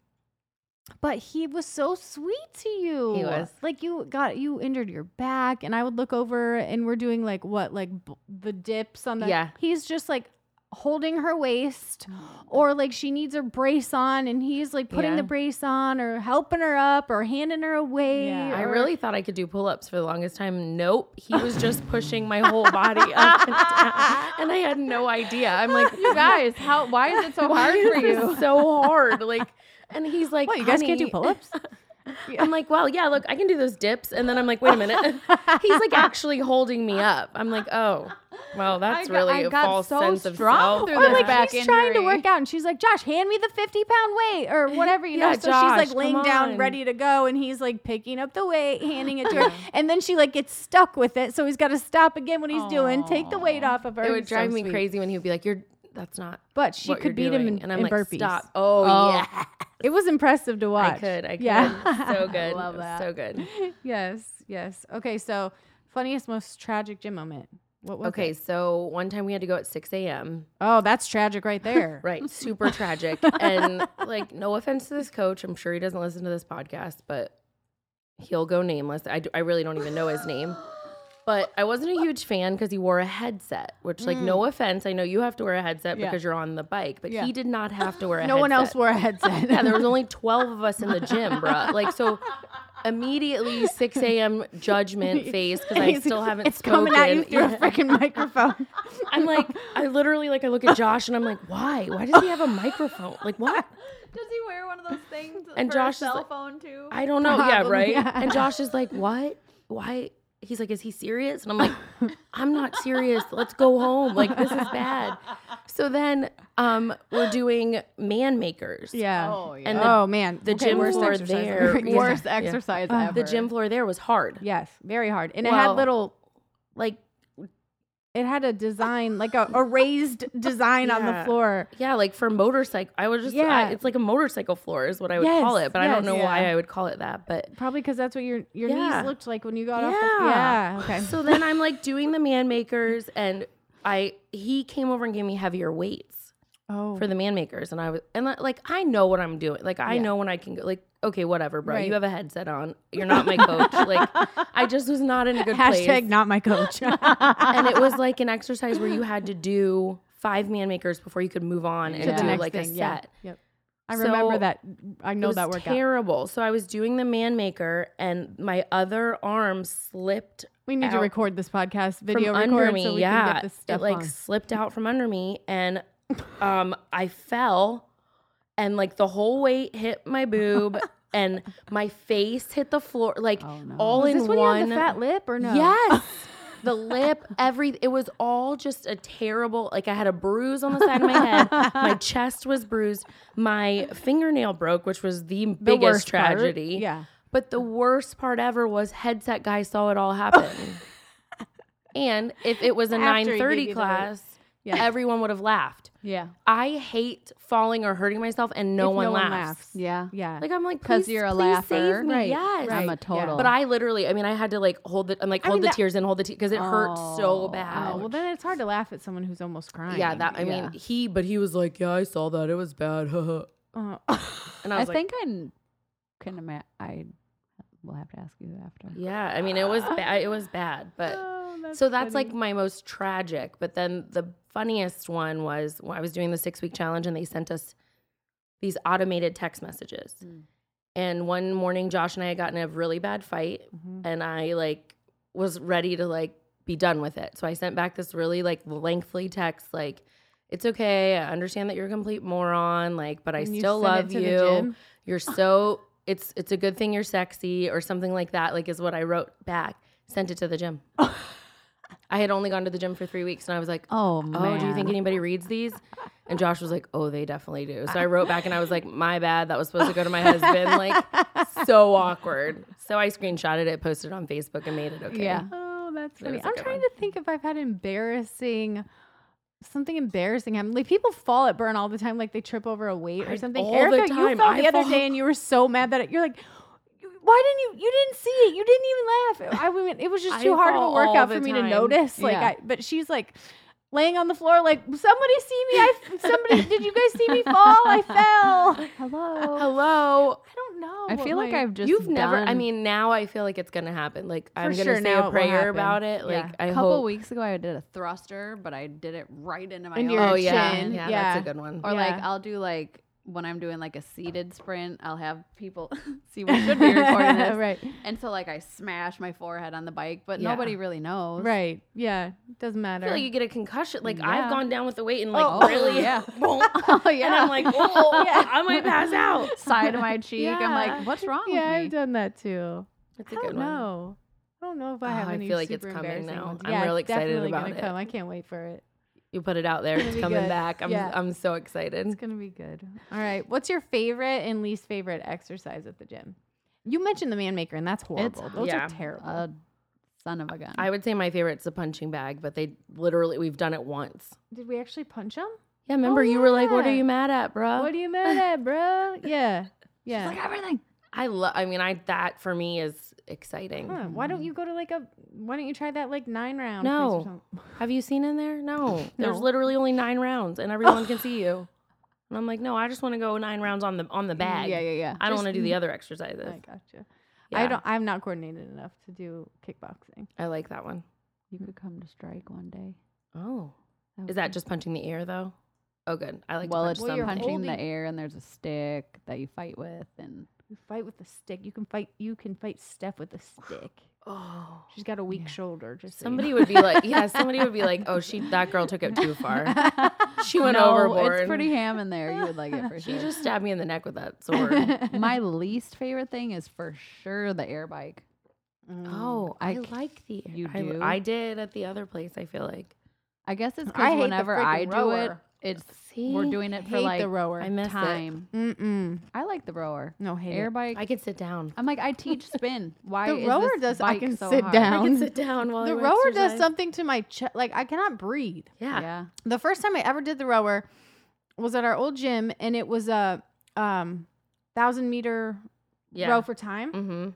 but he was so sweet to you. He was. like you got you injured your back, and I would look over and we're doing like what like b- the dips on the. Yeah. he's just like holding her waist or like she needs her brace on and he's like putting Yeah. the brace on or helping her up or handing her away Yeah. I really thought I could do pull ups for the longest time. Nope. He was just pushing my whole body up and down. And I had no idea. I'm like, You guys, how? Why is it so hard for you? so hard? Like, and he's like, what you guys can't do pull-ups I'm like, well, yeah, look, I can do those dips. And then I'm like, wait a minute. He's like actually holding me up. I'm like, oh, well, that's got- really I a got false so sense of strong self. through or this like back he's trying to injury. work out and she's like josh hand me the 50 pound weight or whatever you know Yeah, so she's like laying come down on. ready to go and he's like picking up the weight handing it to her and then she like gets stuck with it so he's got to stop again what he's doing take the weight off of her It would He's so drive me sweet. crazy when he'd be like, you're, that's not but she could beat him in, and I'm in like, burpees stop. Oh, Oh. yeah. it was impressive to watch I could. I could. yeah So good. Love that. So good. yes yes okay so funniest most tragic gym moment what was Okay, it? so one time we had to go at 6 a.m. oh that's tragic right there Right, super tragic. And like, no offense to this coach, I'm sure he doesn't listen to this podcast, but he'll go nameless. I, d- I really don't even know his name. But I wasn't a huge fan because he wore a headset, which, like, no mm. offense. I know you have to wear a headset Yeah. because you're on the bike, but Yeah. he did not have to wear a no headset. No one else wore a headset Yeah, there was only 12 of us in the gym, bruh. Like, so immediately 6 a.m. judgment phase because I still haven't it's spoken. coming at you through Yeah. a freaking microphone I'm like, I literally like I look at Josh and I'm like, why? Why does he have a microphone? Like what? Does he wear one of those things And for Josh cell like- phone too? I don't know. Yeah, right. yeah. And Josh is like, what? Why? He's like, is he serious? And I'm like, I'm not serious. Let's go home. Like this is bad. So then, um, we're doing man makers. yeah oh yeah. And the- oh man, the Okay, gym worst floor exercise there. Ever. worst Yeah. exercise Uh, ever. The gym floor there was hard. Yes, very hard, and it had little. Like, It had a design, like a, a raised design on the floor. yeah, like for motorcycle. I was just, Yeah. I, it's like a motorcycle floor is what I would call it, but I don't yes. know why I would call it that. But Probably because that's what your your Yeah. knees looked like when you got off the. Yeah. Yeah. Okay. So then I'm like doing the man makers, and I he came over and gave me heavier weights oh. for the man makers, and I was and like I know what I'm doing. Like I Yeah. know when I can go. Like okay, whatever, bro. Right. You have a headset on. You're not my coach. like I just was not in a good Hashtag place. not my coach. and it was like an exercise where you had to do five man makers before you could move on and To the do next like a thing, yeah. Yep. I remember So, that. I know that workout. terrible. So I was doing the man maker, and my other arm slipped we need to record this podcast video record under me. so we yeah, can get this stuff it like on. slipped out from under me, and um, I fell, and like the whole weight hit my boob, and my face hit the floor, like Oh, no. all Was in this when one. you had the fat lip or no? Yes. The lip, every it was all just a terrible. Like I had a bruise on the side of my head. My chest was bruised. My fingernail broke, which was the The biggest worst part. tragedy. Yeah. But the worst part ever was headset guy saw it all happen. and if it was a After he gave you 930 class, Yeah. everyone would have laughed. Yeah. I hate falling or hurting myself and no, one, no one laughs. laughs. Yeah. Yeah. Like I'm like, because you're a laugher. Right, Yes. I'm a Right, total. But I literally, I mean, I had to like hold the, I'm like, I hold mean, the that- tears in, hold the tears, because it hurt so Oh, bad. Oh, well, then it's hard to laugh at someone who's almost crying. yeah, that, I mean, he, but he was like, yeah, I saw that. It was bad. and Uh, I I was like, I think I can imagine. I will have to ask you after. yeah, I mean, it was bad. It was bad. But oh, so that's funny. like my most tragic. But then the funniest one was when I was doing the six week challenge and they sent us these automated text messages. Mm. And one morning, Josh and I had gotten in a really bad fight, Mhm. and I like was ready to like be done with it. So I sent back this really like lengthy text, like, "It's okay. I understand that you're a complete moron, like, but I And still it love you. You're so it's it's a good thing you're sexy or something like that. Like, is what I wrote back. Sent it to the gym. I had only gone to the gym for three weeks, and I was like, Oh man. "Oh, do you think anybody reads these?" And Josh was like, "Oh, they definitely do." So I wrote back, and I was like, "My bad. That was supposed to go to my husband." Like, so awkward. So I screenshotted it, posted it on Facebook, and made it okay. Yeah. Oh, that's It funny. was a I'm trying one. to think if I've had embarrassing something embarrassing happen. Like people fall at burn all the time, like they trip over a weight or something. all the Erica, you time. fell I the other fall- day and you were so mad that it, you're like, why didn't you? You didn't see it. You didn't even laugh. I mean, it was just I too hard of a workout the for me to notice. Like, Yeah. I, but she's like. Laying on the floor, like somebody see me. I somebody did you guys see me fall? I fell. Hello. Hello. I don't know. I feel like my- I've just You've never. I mean, now I feel like it's gonna happen. Like I'm gonna sure, say now a prayer happen. about it. Like Yeah. I a couple hope. weeks ago, I did a thruster, but I did it right into my Into own your oh yeah, chin, yeah, yeah. that's a good one. Or like I'll do like when I'm doing like a seated sprint, I'll have people see we should be recording this. right, And so like I smash my forehead on the bike, but Yeah. nobody really knows. right, yeah, It doesn't matter. I feel like you get a concussion. Like Yeah. I've gone down with the weight and like Oh, really, yeah. Oh yeah. Oh, and I'm like, oh, Yeah. I might pass out. side of my cheek. I'm like, what's wrong yeah, with I've done that too. That's a I good don't one. know. I don't know if I Oh, have I any. I feel like it's coming now. ones. I'm yeah, real it's excited definitely about gonna it. come. I can't wait for it. You put it out there. It's It's coming good. back. I'm Yeah. I'm so excited. It's gonna be good. All right. What's your favorite and least favorite exercise at the gym? You mentioned the man maker, and that's horrible. Those yeah. are terrible. A son of a gun. I would say my favorite's the punching bag, but they literally we've done it once. Did we actually punch him? Yeah, remember oh, you were like, "What are you mad at, bro?" What are you mad at, bro? Yeah, yeah. like everything. I love. I mean, I that for me is exciting. Huh, why don't you go to like a? Why don't you try that like nine round? place or No. Have you seen in there? No. There's literally only nine rounds, and everyone can see you. And I'm like, no, I just want to go nine rounds on the on the bag. Yeah, yeah, yeah. I don't want to do the other exercises. I gotcha. Yeah, I don't. I'm not coordinated enough to do kickboxing. I like that one. You could come to strike one day. Oh, would is that be- just punching the air though? Oh, good. I like. well, to it's punch Well, you're something. punching the air, and there's a stick that you fight with, and You fight with a stick. You can fight. You can fight Steph with a stick. Oh, She's got a weak Yeah. shoulder. Just so you somebody know. would be like, yeah, somebody would be like, oh, she that girl took it too far. She went no, overboard. It's pretty ham in there. You would like it for She sure. just stabbed me in the neck with that sword. My least favorite thing is for sure the air bike. Mm. oh, I, I c- like the. you I, do? I did at the other place. I feel like. I guess it's I because hate whenever I freaking do it, rower. It's See, we're doing it for hate like the rower. I miss time. Mm-mm. I like the rower. No hate Air it. bike. I could sit down. I'm like I teach spin. Why The is rower this does- I can so sit hard? down. I can sit down while The I rower does something to my chest. Like I cannot breathe. Yeah. Yeah. The first time I ever did the rower was at our old gym, and it was a um, thousand meter Yeah. row for time Mm-hmm.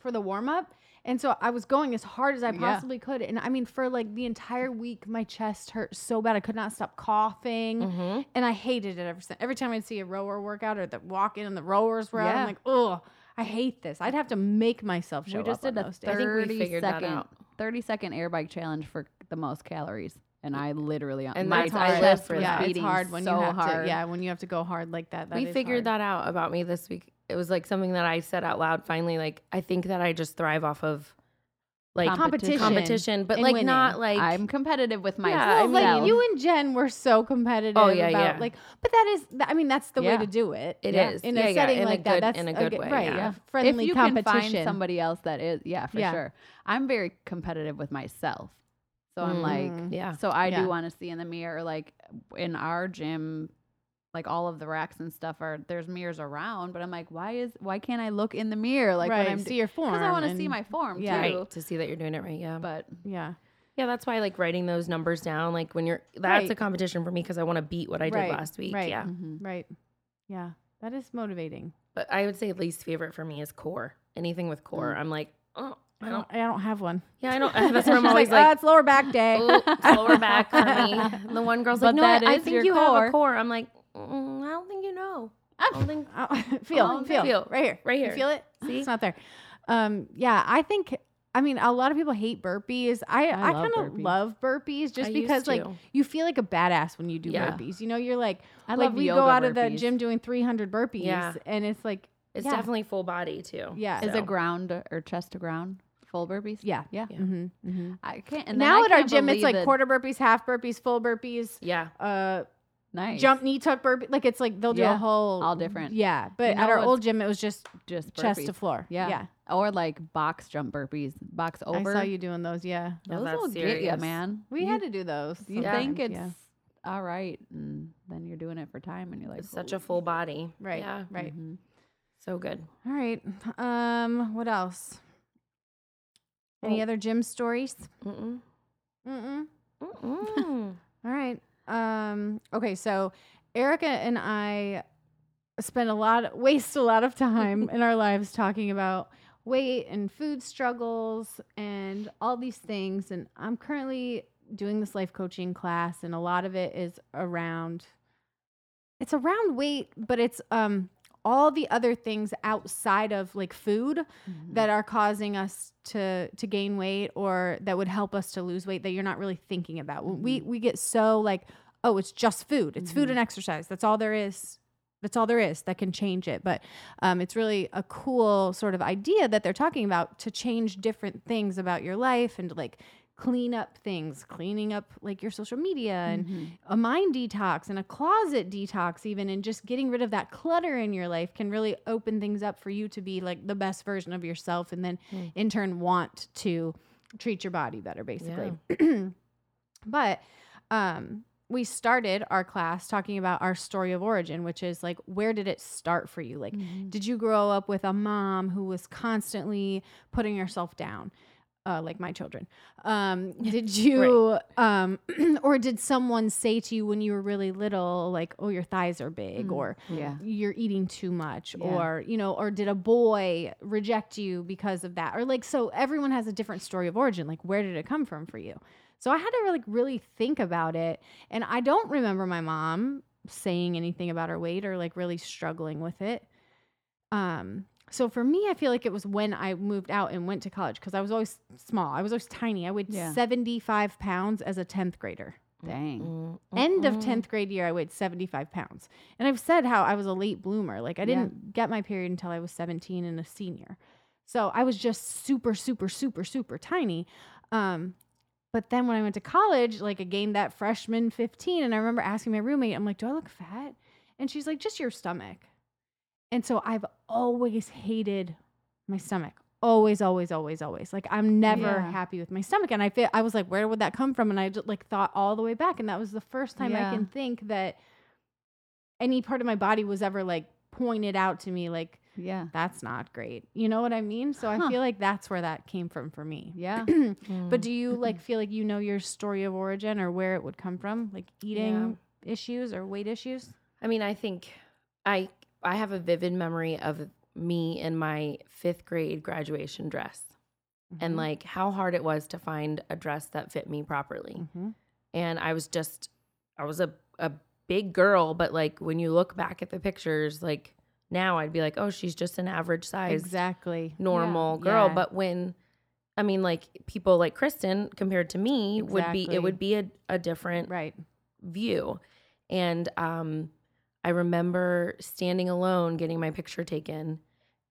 for the warm up. And so I was going as hard as I Yeah. possibly could. And I mean, for like the entire week, my chest hurt so bad. I could not stop coughing. Mm-hmm. And I hated it ever since. Every time I'd see a rower workout or the walk in and the rowers were out, I'm like, oh, I hate this. I'd have to make myself show we just up did on a those days. I think we 30 figured that second, out. 30 second air bike challenge for the most calories. And I literally And my that's hard. chest for was yeah, that. it's beating hard when so you have hard. to. Yeah, when you have to go hard like that. that we is figured hard. that out about me this week. It was like something that I said out loud finally. Like, I think that I just thrive off of like Competition. competition, but and like winning. not like I'm competitive with myself. Yeah, Well, like you and Jen were so competitive. Oh, yeah, about, yeah. Like, but that is, I mean, that's the way to do it. It It is is. in Yeah, a yeah, setting in a like good- that. That's in a good good way, right? yeah. friendly if you competition. can find somebody else that is, yeah, for Yeah. sure. I'm very competitive with myself. So I'm like, Mm. yeah. so I Yeah. do want to see in the mirror, like in our gym, like all of the racks and stuff are there's mirrors around, but I'm like, why is why can't I look in the mirror like right, when I'm see your form because I want to see my form yeah. too. right to see that you're doing it right. Yeah. But Yeah. Yeah, that's why I like writing those numbers down. Like when you're, that's a competition for me because I want to beat what I did last week. right. Yeah. Mhm. Right. Yeah. That is motivating. But I would say least favorite for me is core. Anything with core, I'm like, oh, I I don't. don't. I don't have one. Yeah, I don't. That's where I'm always like, "Ah, like, it's lower back day. oh, it's lower back for me. And the one girl's like, no, that I, I think your you have core." a core. I'm like, mm, I don't think you know. I don't think. Feel, Oh, feel, feel. right here, Right You here. feel it? See? it's not there. Um, yeah, I think. I mean, a lot of people hate burpees. I I I, kind of love burpees just I because like you feel like a badass when you do Yeah. burpees. You know, you're like I like love we go out of the gym doing 300 burpees, Yeah. and it's like It's Yeah. definitely full body too. yeah, Is So- it ground or chest to ground? Full burpees? yeah, Yeah. Yeah. hmm hmm I can't. And Now I at our can't gym, it's like quarter burpees, half burpees, full burpees, Yeah. uh, nice. jump knee tuck burpee. Like it's like they'll do a whole all different. Yeah, but You at our what's old gym, it was just just chest burpees. to floor. Yeah. yeah. Or like box jump burpees, box over. I saw you doing those. Yeah, No, Those that's will get you, serious. man. we you, had to do those. You Yeah. think it's yeah. all right, and then you're doing it for time, and you're like, It's such a "Holy full body. right, Yeah. right. Mhm. So good. All right. Um, what else? Any Oh. other gym stories? Mm-mm. Mm-mm. Mm-mm. All right. Um, okay, so Erica and I spend a lot waste a lot of time in our lives talking about weight and food struggles and all these things and I'm currently doing this life coaching class and a lot of it is around it's around weight but it's um all the other things outside of like food Mhm. that are causing us to to gain weight or that would help us to lose weight that you're not really thinking about. We we get so like, oh, it's just food. It's food and exercise. That's all there is. That's all there is that can change it. But um, it's really a cool sort of idea that they're talking about to change different things about your life and like clean up things, cleaning up like your social media and Mhm. a mind detox and a closet detox even and just getting rid of that clutter in your life can really open things up for you to be like the best version of yourself and then Mm. in turn want to treat your body better basically but um we started our class talking about our story of origin which is like where did it start for you like Mhm. did you grow up with a mom who was constantly putting herself down? Uh, like my children. Um, did you, um, or did someone say to you when you were really little, like, oh, your thighs are big, Mm. or Yeah. you're eating too much, Yeah. or, you know, or did a boy reject you because of that? Or like, so everyone has a different story of origin. Like, where did it come from for you? So I had to like really think about it. And I don't remember my mom saying anything about her weight or like really struggling with it. Um, so for me, I feel like it was when I moved out and went to college because I was always small. I was always tiny. I weighed Yeah. 75 pounds as a 10th grader. Dang. Mm, End of 10th grade year, I weighed 75 pounds. And I've said how I was a late bloomer. Like I didn't get my period until I was 17 and a senior. So I was just super, super, super, super tiny. Um, but then when I went to college, like I gained that freshman 15. And I remember asking my roommate, I'm like, do I look fat? And she's like, just your stomach. And so I've always hated my stomach. Always, always, always, always. Like I'm never Yeah. happy with my stomach. And I feel I was like, where would that come from? And I just like thought all the way back. And that was the first time Yeah. I can think that any part of my body was ever like pointed out to me like Yeah. that's not great. You know what I mean? So I feel like that's where that came from for me. Yeah. But mm. do you like feel like you know your story of origin or where it would come from? Like eating issues or weight issues? I mean, I think I I have a vivid memory of me in my fifth grade graduation dress and Mhm. like how hard it was to find a dress that fit me properly. Mhm. And I was just I was a a big girl, but like when you look back at the pictures, like now I'd be like, oh, she's just an average size Exactly. normal girl. Yeah. But when I mean, like people like Kristen compared to me would be it would be a, a different Right. view. And um, I remember standing alone, getting my picture taken,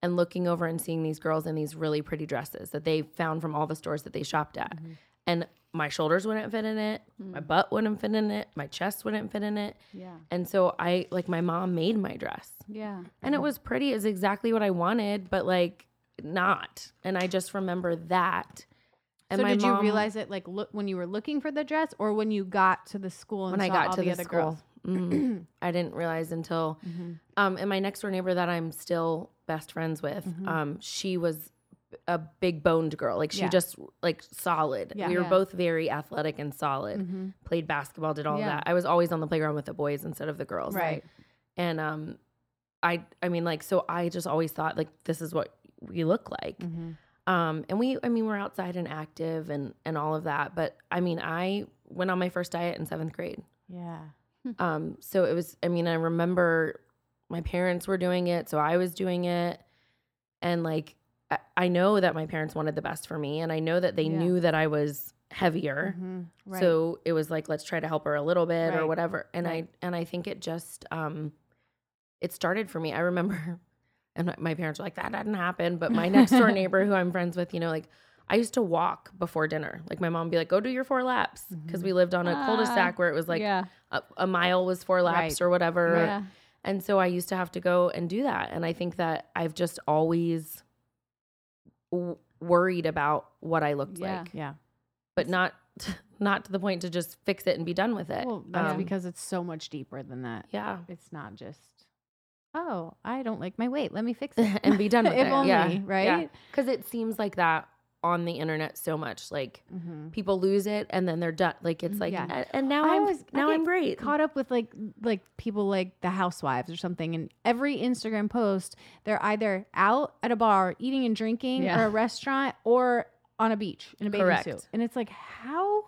and looking over and seeing these girls in these really pretty dresses that they found from all the stores that they shopped at. Mhm. And my shoulders wouldn't fit in it, my Mm. butt wouldn't fit in it, my chest wouldn't fit in it. Yeah. And so I, like, my mom made my dress. Yeah. And it was pretty, is exactly what I wanted, but like not. And I just remember that. And so my did you realize it like look when you were looking for the dress or when you got to the school and when I saw got all to the, the, other school? girls? I didn't realize until Mhm. um and my next door neighbor that I'm still best friends with, Mhm. um, she was a big boned girl. Like she Yeah. just like solid. Yeah. We were Yeah. both very athletic and solid. Mm-hmm. Played basketball, did all Yeah. that. I was always on the playground with the boys instead of the girls. Right. And um I I mean like so I just always thought like this is what we look like. Mm-hmm. Um and we I mean we're outside and active and and all of that. But I mean I went on my first diet in seventh grade. Yeah. Um, so it was, I mean, I remember my parents were doing it, so I was doing it. And like, I, I know that my parents wanted the best for me, and I know that they Yeah. knew that I was heavier. Mhm. Right. So it was like, let's try to help her a little bit or whatever. And Right. I, and I think it just, um, it started for me. I remember, and my- my parents were like, that didn't happen. But my next door neighbor who I'm friends with, you know, like, I used to walk before dinner. Like my mom would be like, "Go do your four laps," because we lived on a Ah, cul-de-sac where it was like yeah. a, a mile was four laps Right. or whatever. Yeah. And so I used to have to go and do that. And I think that I've just always w- worried about what I looked Yeah. like, yeah. but not not to the point to just fix it and be done with it. Well, that's Um, because it's so much deeper than that. yeah, It's not just, oh, I don't like my weight. Let me fix it and be done with if it. only, yeah, right? Because it seems like that on the internet so much. Like Mm-hmm. people lose it and then they're done. Like it's like, Yeah. And now I I'm always- I now get I'm great. Caught up with like like people like the housewives or something, and every Instagram post, they're either out at a bar eating and drinking, Yeah. or a restaurant, or on a beach in a bathing Correct. suit, and it's like how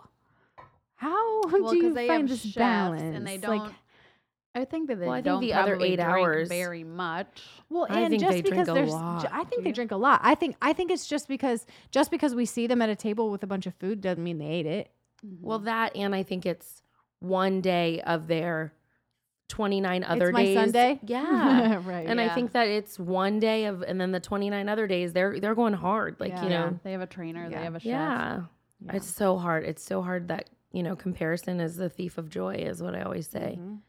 how Well, do you 'cause they find this chefs balance? and they Like, don't. I think that they Well, I think don't the other eight drink hours- very much. Well, I and think just they drink because a there's, lot. j- I think they drink a lot. I think I think it's just because just because we see them at a table with a bunch of food doesn't mean they ate it. Well, that and I think it's one day of their 29 other it's my days. Sunday. Yeah. right. and I think that it's one day of and then the 29 other days they're they're going hard like you know they have a trainer. Yeah. They have a chef. yeah. Yeah. It's so hard. It's so hard that, you know, comparison is the thief of joy is what I always say. Mhm.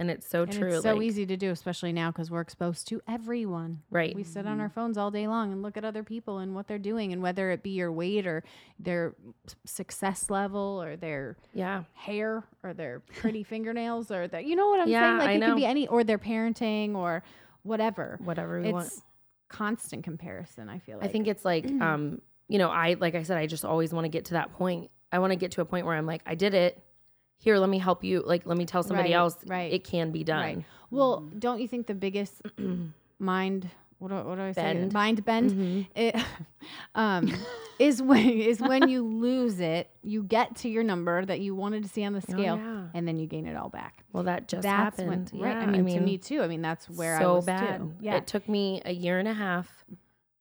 And it's so And true. it's so like- easy to do, especially now because we're exposed to everyone. Right. We sit on our phones all day long and look at other people and what they're doing, and whether it be your weight or their success level or their yeah. hair or their pretty fingernails or their, you know what I'm Yeah, saying? Like I it know. could be any, or their parenting or whatever. Whatever we want. It's constant comparison. I feel like. I think it's like, um, you know, I like I said, I just always want to get to that point. I want to get to a point where I'm like, I did it. Here, let me help you. Like, let me tell somebody Right, else right. it can be done. Right. Well, don't you think the biggest mind what do, what do I say? Mind bend Mhm. it, um, is when is when you lose it, you get to your number that you wanted to see on the Oh, scale, yeah. and then you gain it all back. Well, that just that's happened. when right. Yeah, I mean, to me too. I mean, that's where I so was bad. too. Yeah. It took me a year and a half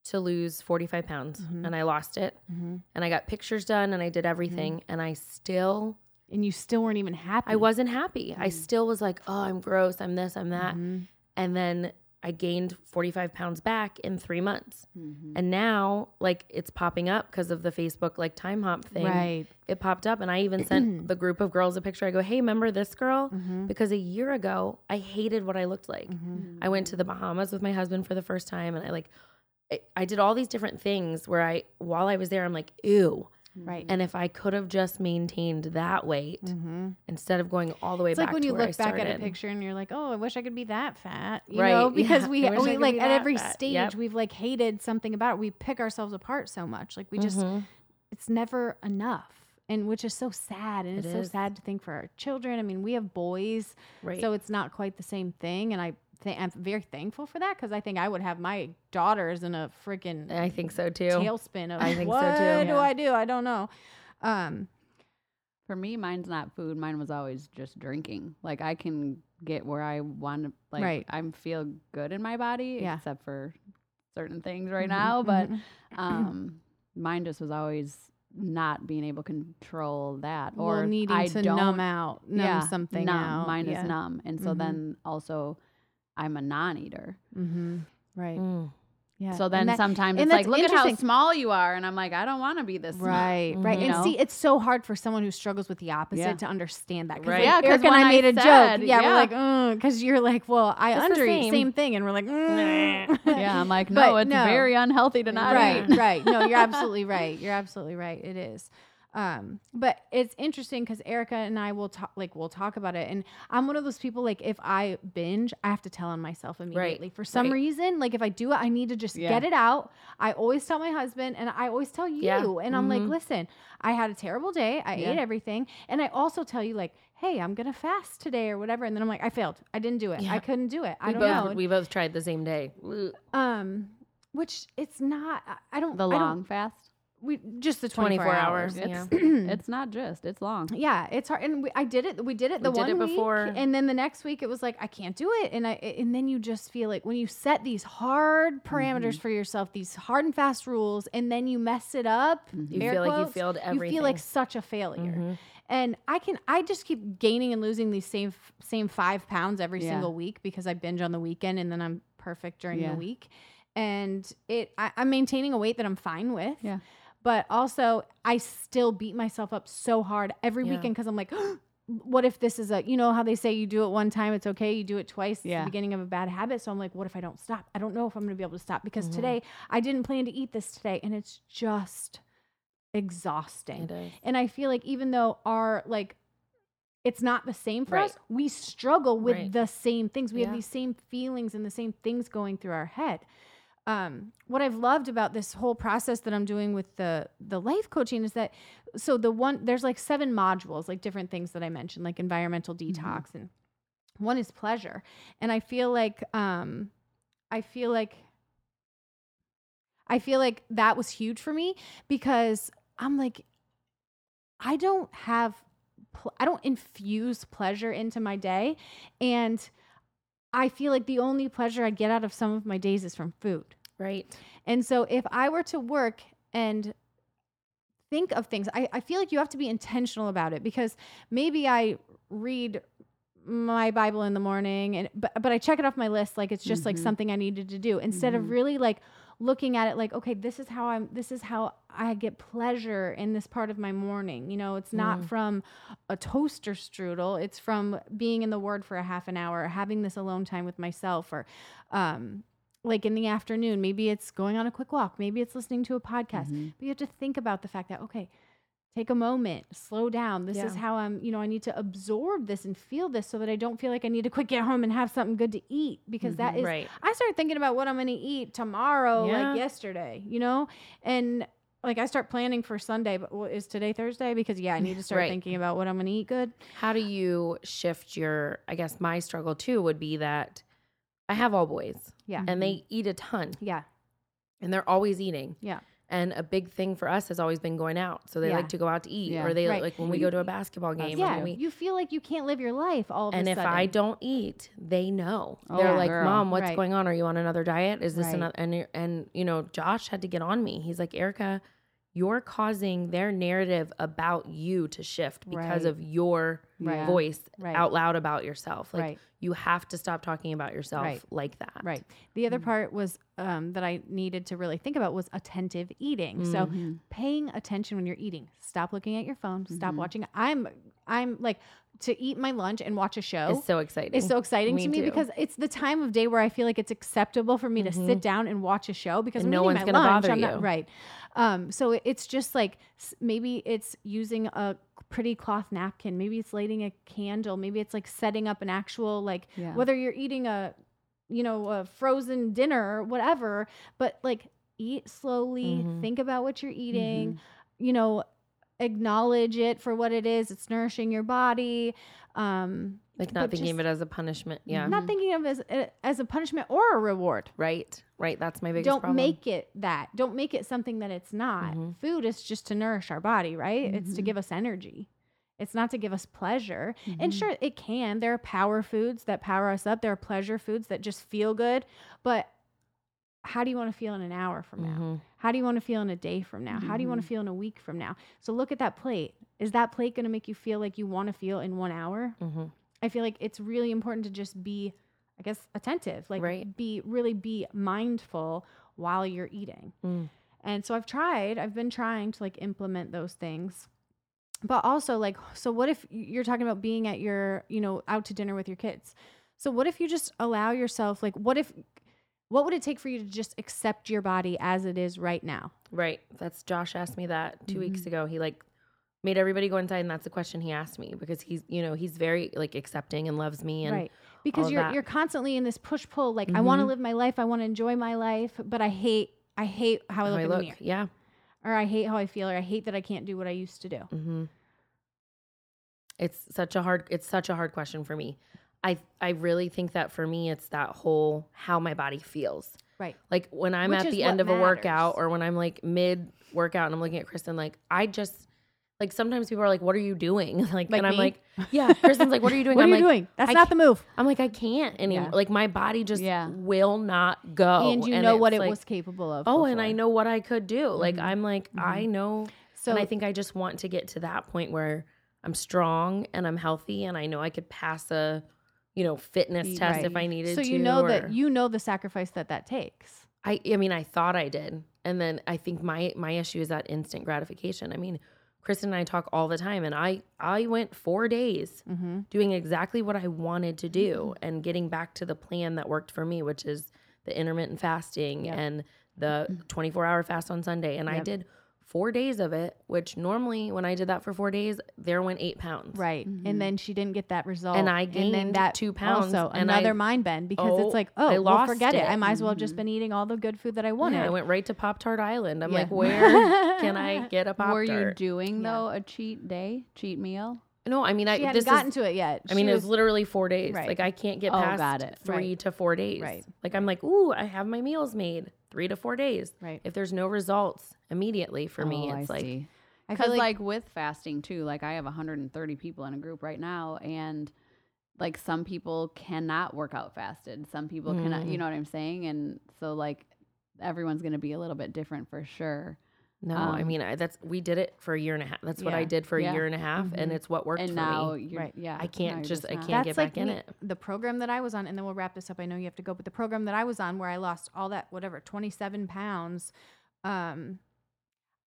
to lose 45 pounds Mhm. and I lost it. Mhm. And I got pictures done and I did everything and I still and you still weren't even happy. I wasn't happy. I Mm. still was like, "Oh, I'm gross. I'm this, I'm that." Mhm. And then I gained 45 pounds back in 3 months. Mhm. And now like it's popping up because of the Facebook like Timehop thing. Right. It popped up and I even sent the group of girls a picture. I go, "Hey, remember this girl?" Mhm. Because a year ago, I hated what I looked like. Mhm. I went to the Bahamas with my husband for the first time, and I like, I, I did all these different things where I, while I was there, I'm like, ew. Right. And if I could have just maintained that weight Mhm. instead of going all the way It's back like when you look back at a picture and you're like, oh, I wish I could be that fat, you Right, know? Because yeah. we I wish I we like at every fat. stage Yep. we've like hated something about it. We pick ourselves apart so much, like we just Mhm. it's never enough, and which is so sad. And It it's so sad to think for our children. I mean, we have boys, right. so it's not quite the same thing, and I. Th- I'm very thankful for that because I think I would have my daughters in a freaking I think so too. tailspin of I think so what too. do Yeah. I do? I don't know. Um, For me, mine's not food. Mine was always just drinking. Like I can get where I want to. Like Right. I feel good in my body, Yeah. except for certain things right mhm, now. But mhm. um, mine just was always not being able to control that, or well, needing I to numb out, numb yeah, something numb. out. Mine yeah. is numb, and so Mhm. then also, I'm a non-eater. Mm-hmm. Right. Mm. Yeah. So then that- sometimes it's like, look at how small you are, and I'm like, I don't want to be this small. Right, right. Mhm. And You see, it's so hard for someone who struggles with the opposite Yeah. to understand that. Cause Right. like, Yeah, 'cause Eric and when I I made a said- joke. Yeah, yeah. we're like, because you're like, well, I It's the under same. same thing, and we're like, mm. Yeah, I'm like, But no, it's no. very unhealthy to not right, eat. Right, right. No, you're absolutely right. You're absolutely right. It is. Um, but it's interesting because Erica and I will talk like we'll talk about it. And I'm one of those people like if I binge, I have to tell on myself immediately. For some right. reason, like if I do it, I need to just Yeah. get it out. I always tell my husband and I always tell you. Yeah. And I'm like, Mhm. listen, I had a terrible day. I Yeah. ate everything. And I also tell you like, hey, I'm gonna fast today or whatever. And then I'm like, I failed. I didn't do it. I couldn't do it. I we don't both know. we both tried the same day. Um which it's not I- I don't The I don't- long fast. We just the 24, 24 hours. hours. It's Yeah. it's not just. It's long. Yeah, it's hard, and we, I did it. We did it the We did one it week, before. and then the next week it was like I can't do it, and I and then you just feel like when you set these hard parameters Mm-hmm. for yourself, these hard and fast rules, and then you mess it up. You air feel like you quotes, failed You feel like such a failure. Mhm. And I can I just keep gaining and losing these same same five pounds every Yeah. single week because I binge on the weekend and then I'm perfect during Yeah. the week. And it I, I'm maintaining a weight that I'm fine with. Yeah. But also I still beat myself up so hard every Yeah. weekend because I'm like, what if this is a you know how they say you do it one time, it's okay, you do it twice, it's the beginning of a bad habit. So I'm like, what if I don't stop? I don't know if I'm gonna be able to stop because Mhm. today I didn't plan to eat this today and it's just exhausting. It. And I feel like even though our like it's not the same for Right. us, we struggle with Right. the same things. We Yeah. have these same feelings and the same things going through our head. Um, what I've loved about this whole process that I'm doing with the the life coaching is that so the one there's like seven modules, like different things that I mentioned, like environmental detox, and one is pleasure. And I feel like um, I feel like I feel like that was huge for me because I'm like, I don't have, pl- I don't infuse pleasure into my day. And I feel like the only pleasure I get out of some of my days is from food. Right. And so if I were to work and think of things, I, I feel like you have to be intentional about it because maybe I read my Bible in the morning and but but I check it off my list like it's just like Mhm. something I needed to do instead Mhm. of really like looking at it like okay this is how I'm this is how I get pleasure in this part of my morning you know it's not Mm. from a toaster strudel it's from being in the word for a half an hour or having this alone time with myself or um like in the afternoon maybe it's going on a quick walk maybe it's listening to a podcast Mhm. but you have to think about the fact that okay take a moment slow down this is how i'm you know i need to absorb this and feel this so that i don't feel like i need to quick get home and have something good to eat because that Mhm. is Right. i start thinking about what i'm going to eat tomorrow Yeah. like yesterday you know and like i start planning for sunday but what, is today thursday because yeah i need to start Right. thinking about what i'm going to eat good How do you shift your? I guess my struggle too would be that I have all boys yeah and they mm-hmm. eat a ton yeah and they're always eating. Yeah. And a big thing for us has always been going out. So they Yeah. like to go out to eat Yeah. or they Right. like when we go to a basketball game. yeah we, you feel like you can't live your life all of and if sudden I don't eat, they know. Oh, They're like, girl. "Mom, what's Right. going on? Are you on another diet? Is this Right. another?" And and you know, Josh had to get on me. He's like, "Erica, you're causing their narrative about you to shift because Right. of your Right. voice Right. out loud about yourself. Like you have to stop talking about yourself like that. Right. The other part was um, that I needed to really think about was attentive eating. So Mhm. paying attention when you're eating. Stop looking at your phone. Stop Mhm. watching. I'm I'm like to eat my lunch and watch a show. It's so exciting. is so exciting Me to me too. because it's the time of day where I feel like it's acceptable for me to sit down and watch a show because Mm-hmm. No one's gonna lunch. bother I'm you. not right. Um, so it's just like maybe it's using a pretty cloth napkin. Maybe it's lighting a candle. Maybe it's like setting up an actual like Yeah. whether you're eating a you know a frozen dinner or whatever but like eat slowly Mhm. think about what you're eating Mm-hmm. you know acknowledge it for what it is it's nourishing your body um like not thinking of it as a punishment. Yeah. not thinking of it as as a punishment or a reward Right. Right. That's my biggest don't problem. make it that don't make it something that it's not Mhm. food is just to nourish our body right it's to Mhm. give us energy it's not to give us pleasure and Mhm. sure it can there are power foods that power us up there are pleasure foods that just feel good but how do you want to feel in an hour from now Mhm. How do you want to feel in a day from now how do you want to Mhm. feel in a week from now so look at that plate is that plate going to make you feel like you want to feel in one hour Mhm. I feel like it's really important to just be, I guess, attentive. Like Right. be really be mindful while you're eating. Mm. And so I've tried, I've been trying to like implement those things. But also like so what if you're talking about being at your, you know, out to dinner with your kids. So what if you just allow yourself like what if what would it take for you to just accept your body as it is right now? Right. That's Josh asked me that 2 weeks Mm-hmm. ago. He like made everybody go inside and that's the question he asked me because he's you know he's very like accepting and loves me and right. Because you're that. you're constantly in this push pull. Like I want to live my life. I want to enjoy my life, but I hate I hate how I how look I in look the mirror, yeah or I hate how I feel, or I hate that I can't do what I used to do. hmm it's such a hard it's such a hard question for me i i really think that for me it's that whole how my body feels Right. like when i'm Which at the end of a workout or when i'm like mid workout and i'm looking at kristen like i just like sometimes people are like what are you doing like, Like and i'm me? like yeah kristen's like what are you doing What i'm are you like doing? That's not the move. i'm like i can't anymore Yeah. like my body just Yeah. will not go and you know what it like, was capable of. oh and i know what i could do like Mhm. i'm like i know So and I think I just want to get to that point where I'm strong and I'm healthy and I know I could pass a, you know, fitness test right. if I needed so to. you know or- that you know the sacrifice that that takes. I I mean I thought I did. And then I think my my issue is that instant gratification. I mean, Kristen and I talk all the time and I I went 4 days Mm-hmm. doing exactly what I wanted to do and getting back to the plan that worked for me, which is the intermittent fasting Yep. and the 24 hour fast on Sunday. And I did four days of it, which normally when I did that for four days, there went eight pounds. Right. Mhm. And then she didn't get that result. And I then gained that two pounds, Also, and I- another mind bend because Oh, it's like, I oh, well, forget it. it. I might as well have just Mhm. been eating all the good food that I wanted. Yeah, I went right to Pop Tart Island. I'm Yeah. like, where can I get a Pop Tart? Were you doing Yeah. though a cheat day, cheat meal? No, I mean, I she hadn't gotten is. to it yet. I mean, She it was literally four days. Right. Like I can't get Oh, past got it. three Right. to four days. Right. Like I'm like, ooh, I have my meals made. Three to four days. right. If there's no results immediately for me, Oh, it's I like see. I Because feel like, like, with fasting too, like I have 130 people in a group right now, and like some people cannot work out fasted. Some people cannot. You Mm. know what I'm saying? And so like everyone's gonna be a little bit different for sure. No. I Um, mean, I, that's we did it for a year and a half. That's what I did for a Yeah. year and a half, and Mhm. it's what worked and for now me. you're Right. yeah. I can't now you're just- I can't that's get like back in it. The program that I was on, and then we'll wrap this up. I know you have to go, but the program that I was on, where I lost all that whatever 27 pounds, um,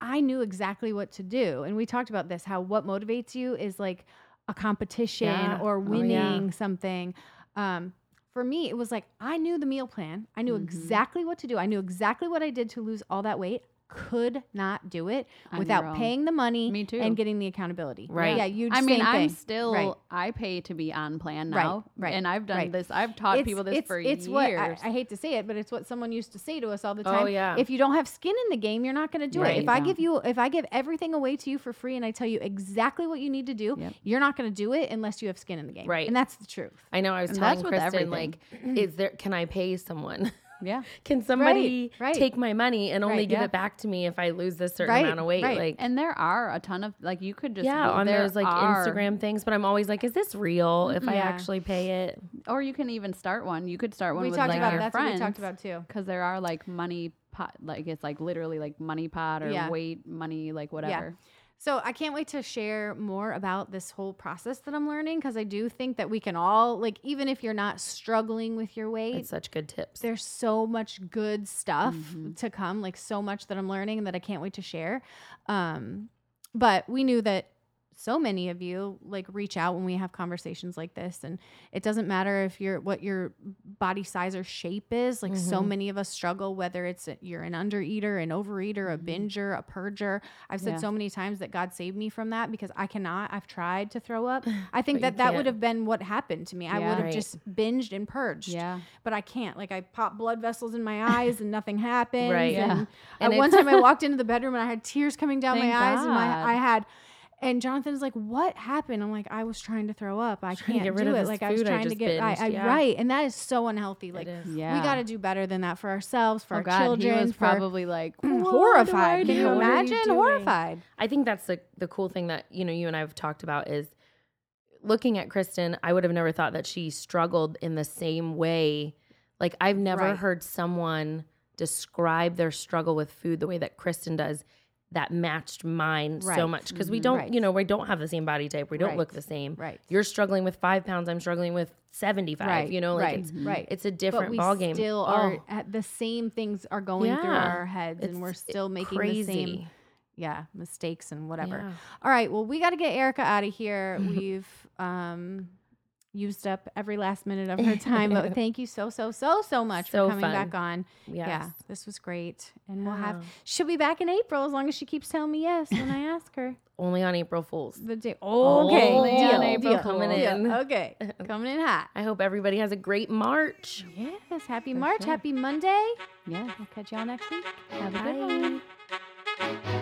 I knew exactly what to do. And we talked about this how what motivates you is like a competition Yeah. or Oh, yeah. winning something. Um, for me, it was like I knew the meal plan. I knew Mhm. exactly what to do. I knew exactly what I did to lose all that weight. Could not do it On without paying the money Me too. and getting the accountability. Right. Yeah, you. I mean, I'm thing. still. Right. I pay to be on plan now, right, right. And I've done right. this. I've taught It's- people this it's, for it's years. what I, I hate to say it, but it's what someone used to say to us all the time. Oh, time. yeah. If you don't have skin in the game, you're not going to do Right. it. If I give you, if I give everything away to you for free, and I tell you exactly what you need to do, Yep. you're not going to do it unless you have skin in the game. Right. and that's the truth. I know. I was And telling that's Kristen, everything. like, is there? Can I pay someone? yeah. can somebody right. take my money and only Right, give yeah. it back to me if I lose this certain Right, amount of weight? right. Like, And there are a ton of like you could just yeah, go- on those like are- Instagram things. But I'm always like, is this real? If I actually pay it, or you can even start one. You could start one we with talked like about your that's friends. what we talked about too. because there are like money pot, like it's like literally like money pot or Yeah. weight money, like whatever. So I can't wait to share more about this whole process that I'm learning because I do think that we can all like even if you're not struggling with your weight, it's such good tips. there's so much good stuff Mhm. to come like so much that i'm learning and that i can't wait to share um but we knew that so many of you like reach out when we have conversations like this and it doesn't matter if you're what your body size or shape is like so Mhm. many of us struggle whether it's you're an undereater an overeater a Mhm. binger a purger i've said Yeah. so many times that god saved me from that because i cannot i've tried to throw up i think that that would have been what happened to me i would have Right. just binged and purged Yeah. but I can't. Like I pop blood vessels in my eyes and nothing happens. Right. And, Yeah. at And one time I walked into the bedroom and I had tears coming down my Thank eyes and my I had and Jonathan's like, "What happened?" I'm like, "I was trying to throw up. I can't get rid do of it. this Like I was food I trying to just get I, binged, I yeah. right, and that is so unhealthy. Like. Yeah. we got to do better than that for ourselves, for oh our God, children. he was for probably like "What do I horrified. Can you What are you imagine? horrified. I think that's the the cool thing that you know you and I have talked about is looking at Kristen. I would have never thought that she struggled in the same way. Like I've never Right. heard someone describe their struggle with food the way that Kristen does. That matched mine so much because we Mhm. don't, Right. you know, we don't have the same body type. We don't Right. look the same. Right. You're struggling with five pounds. I'm struggling with seventy five. Right. You know, like right. it's right. it's a different we ball game. still Oh, are at the same things are going through our heads, and we're still making crazy. the same yeah mistakes and whatever. Yeah. All right. Well, we got to get Erica out of here. We've um used up every last minute of her time. but thank you so, so, so, so much So for coming fun. back on. Yes. Yeah, this was great. And we'll have, she'll be back in April as long as she keeps telling me yes when I ask her. Only on April Fools. The day. Oh, okay. Only deal, on April deal, coming deal. in. Okay. Coming in hot. I hope everybody has a great March. Yes. Happy For March. sure. Happy Monday. Yeah. I'll catch y'all next week. Have a good one.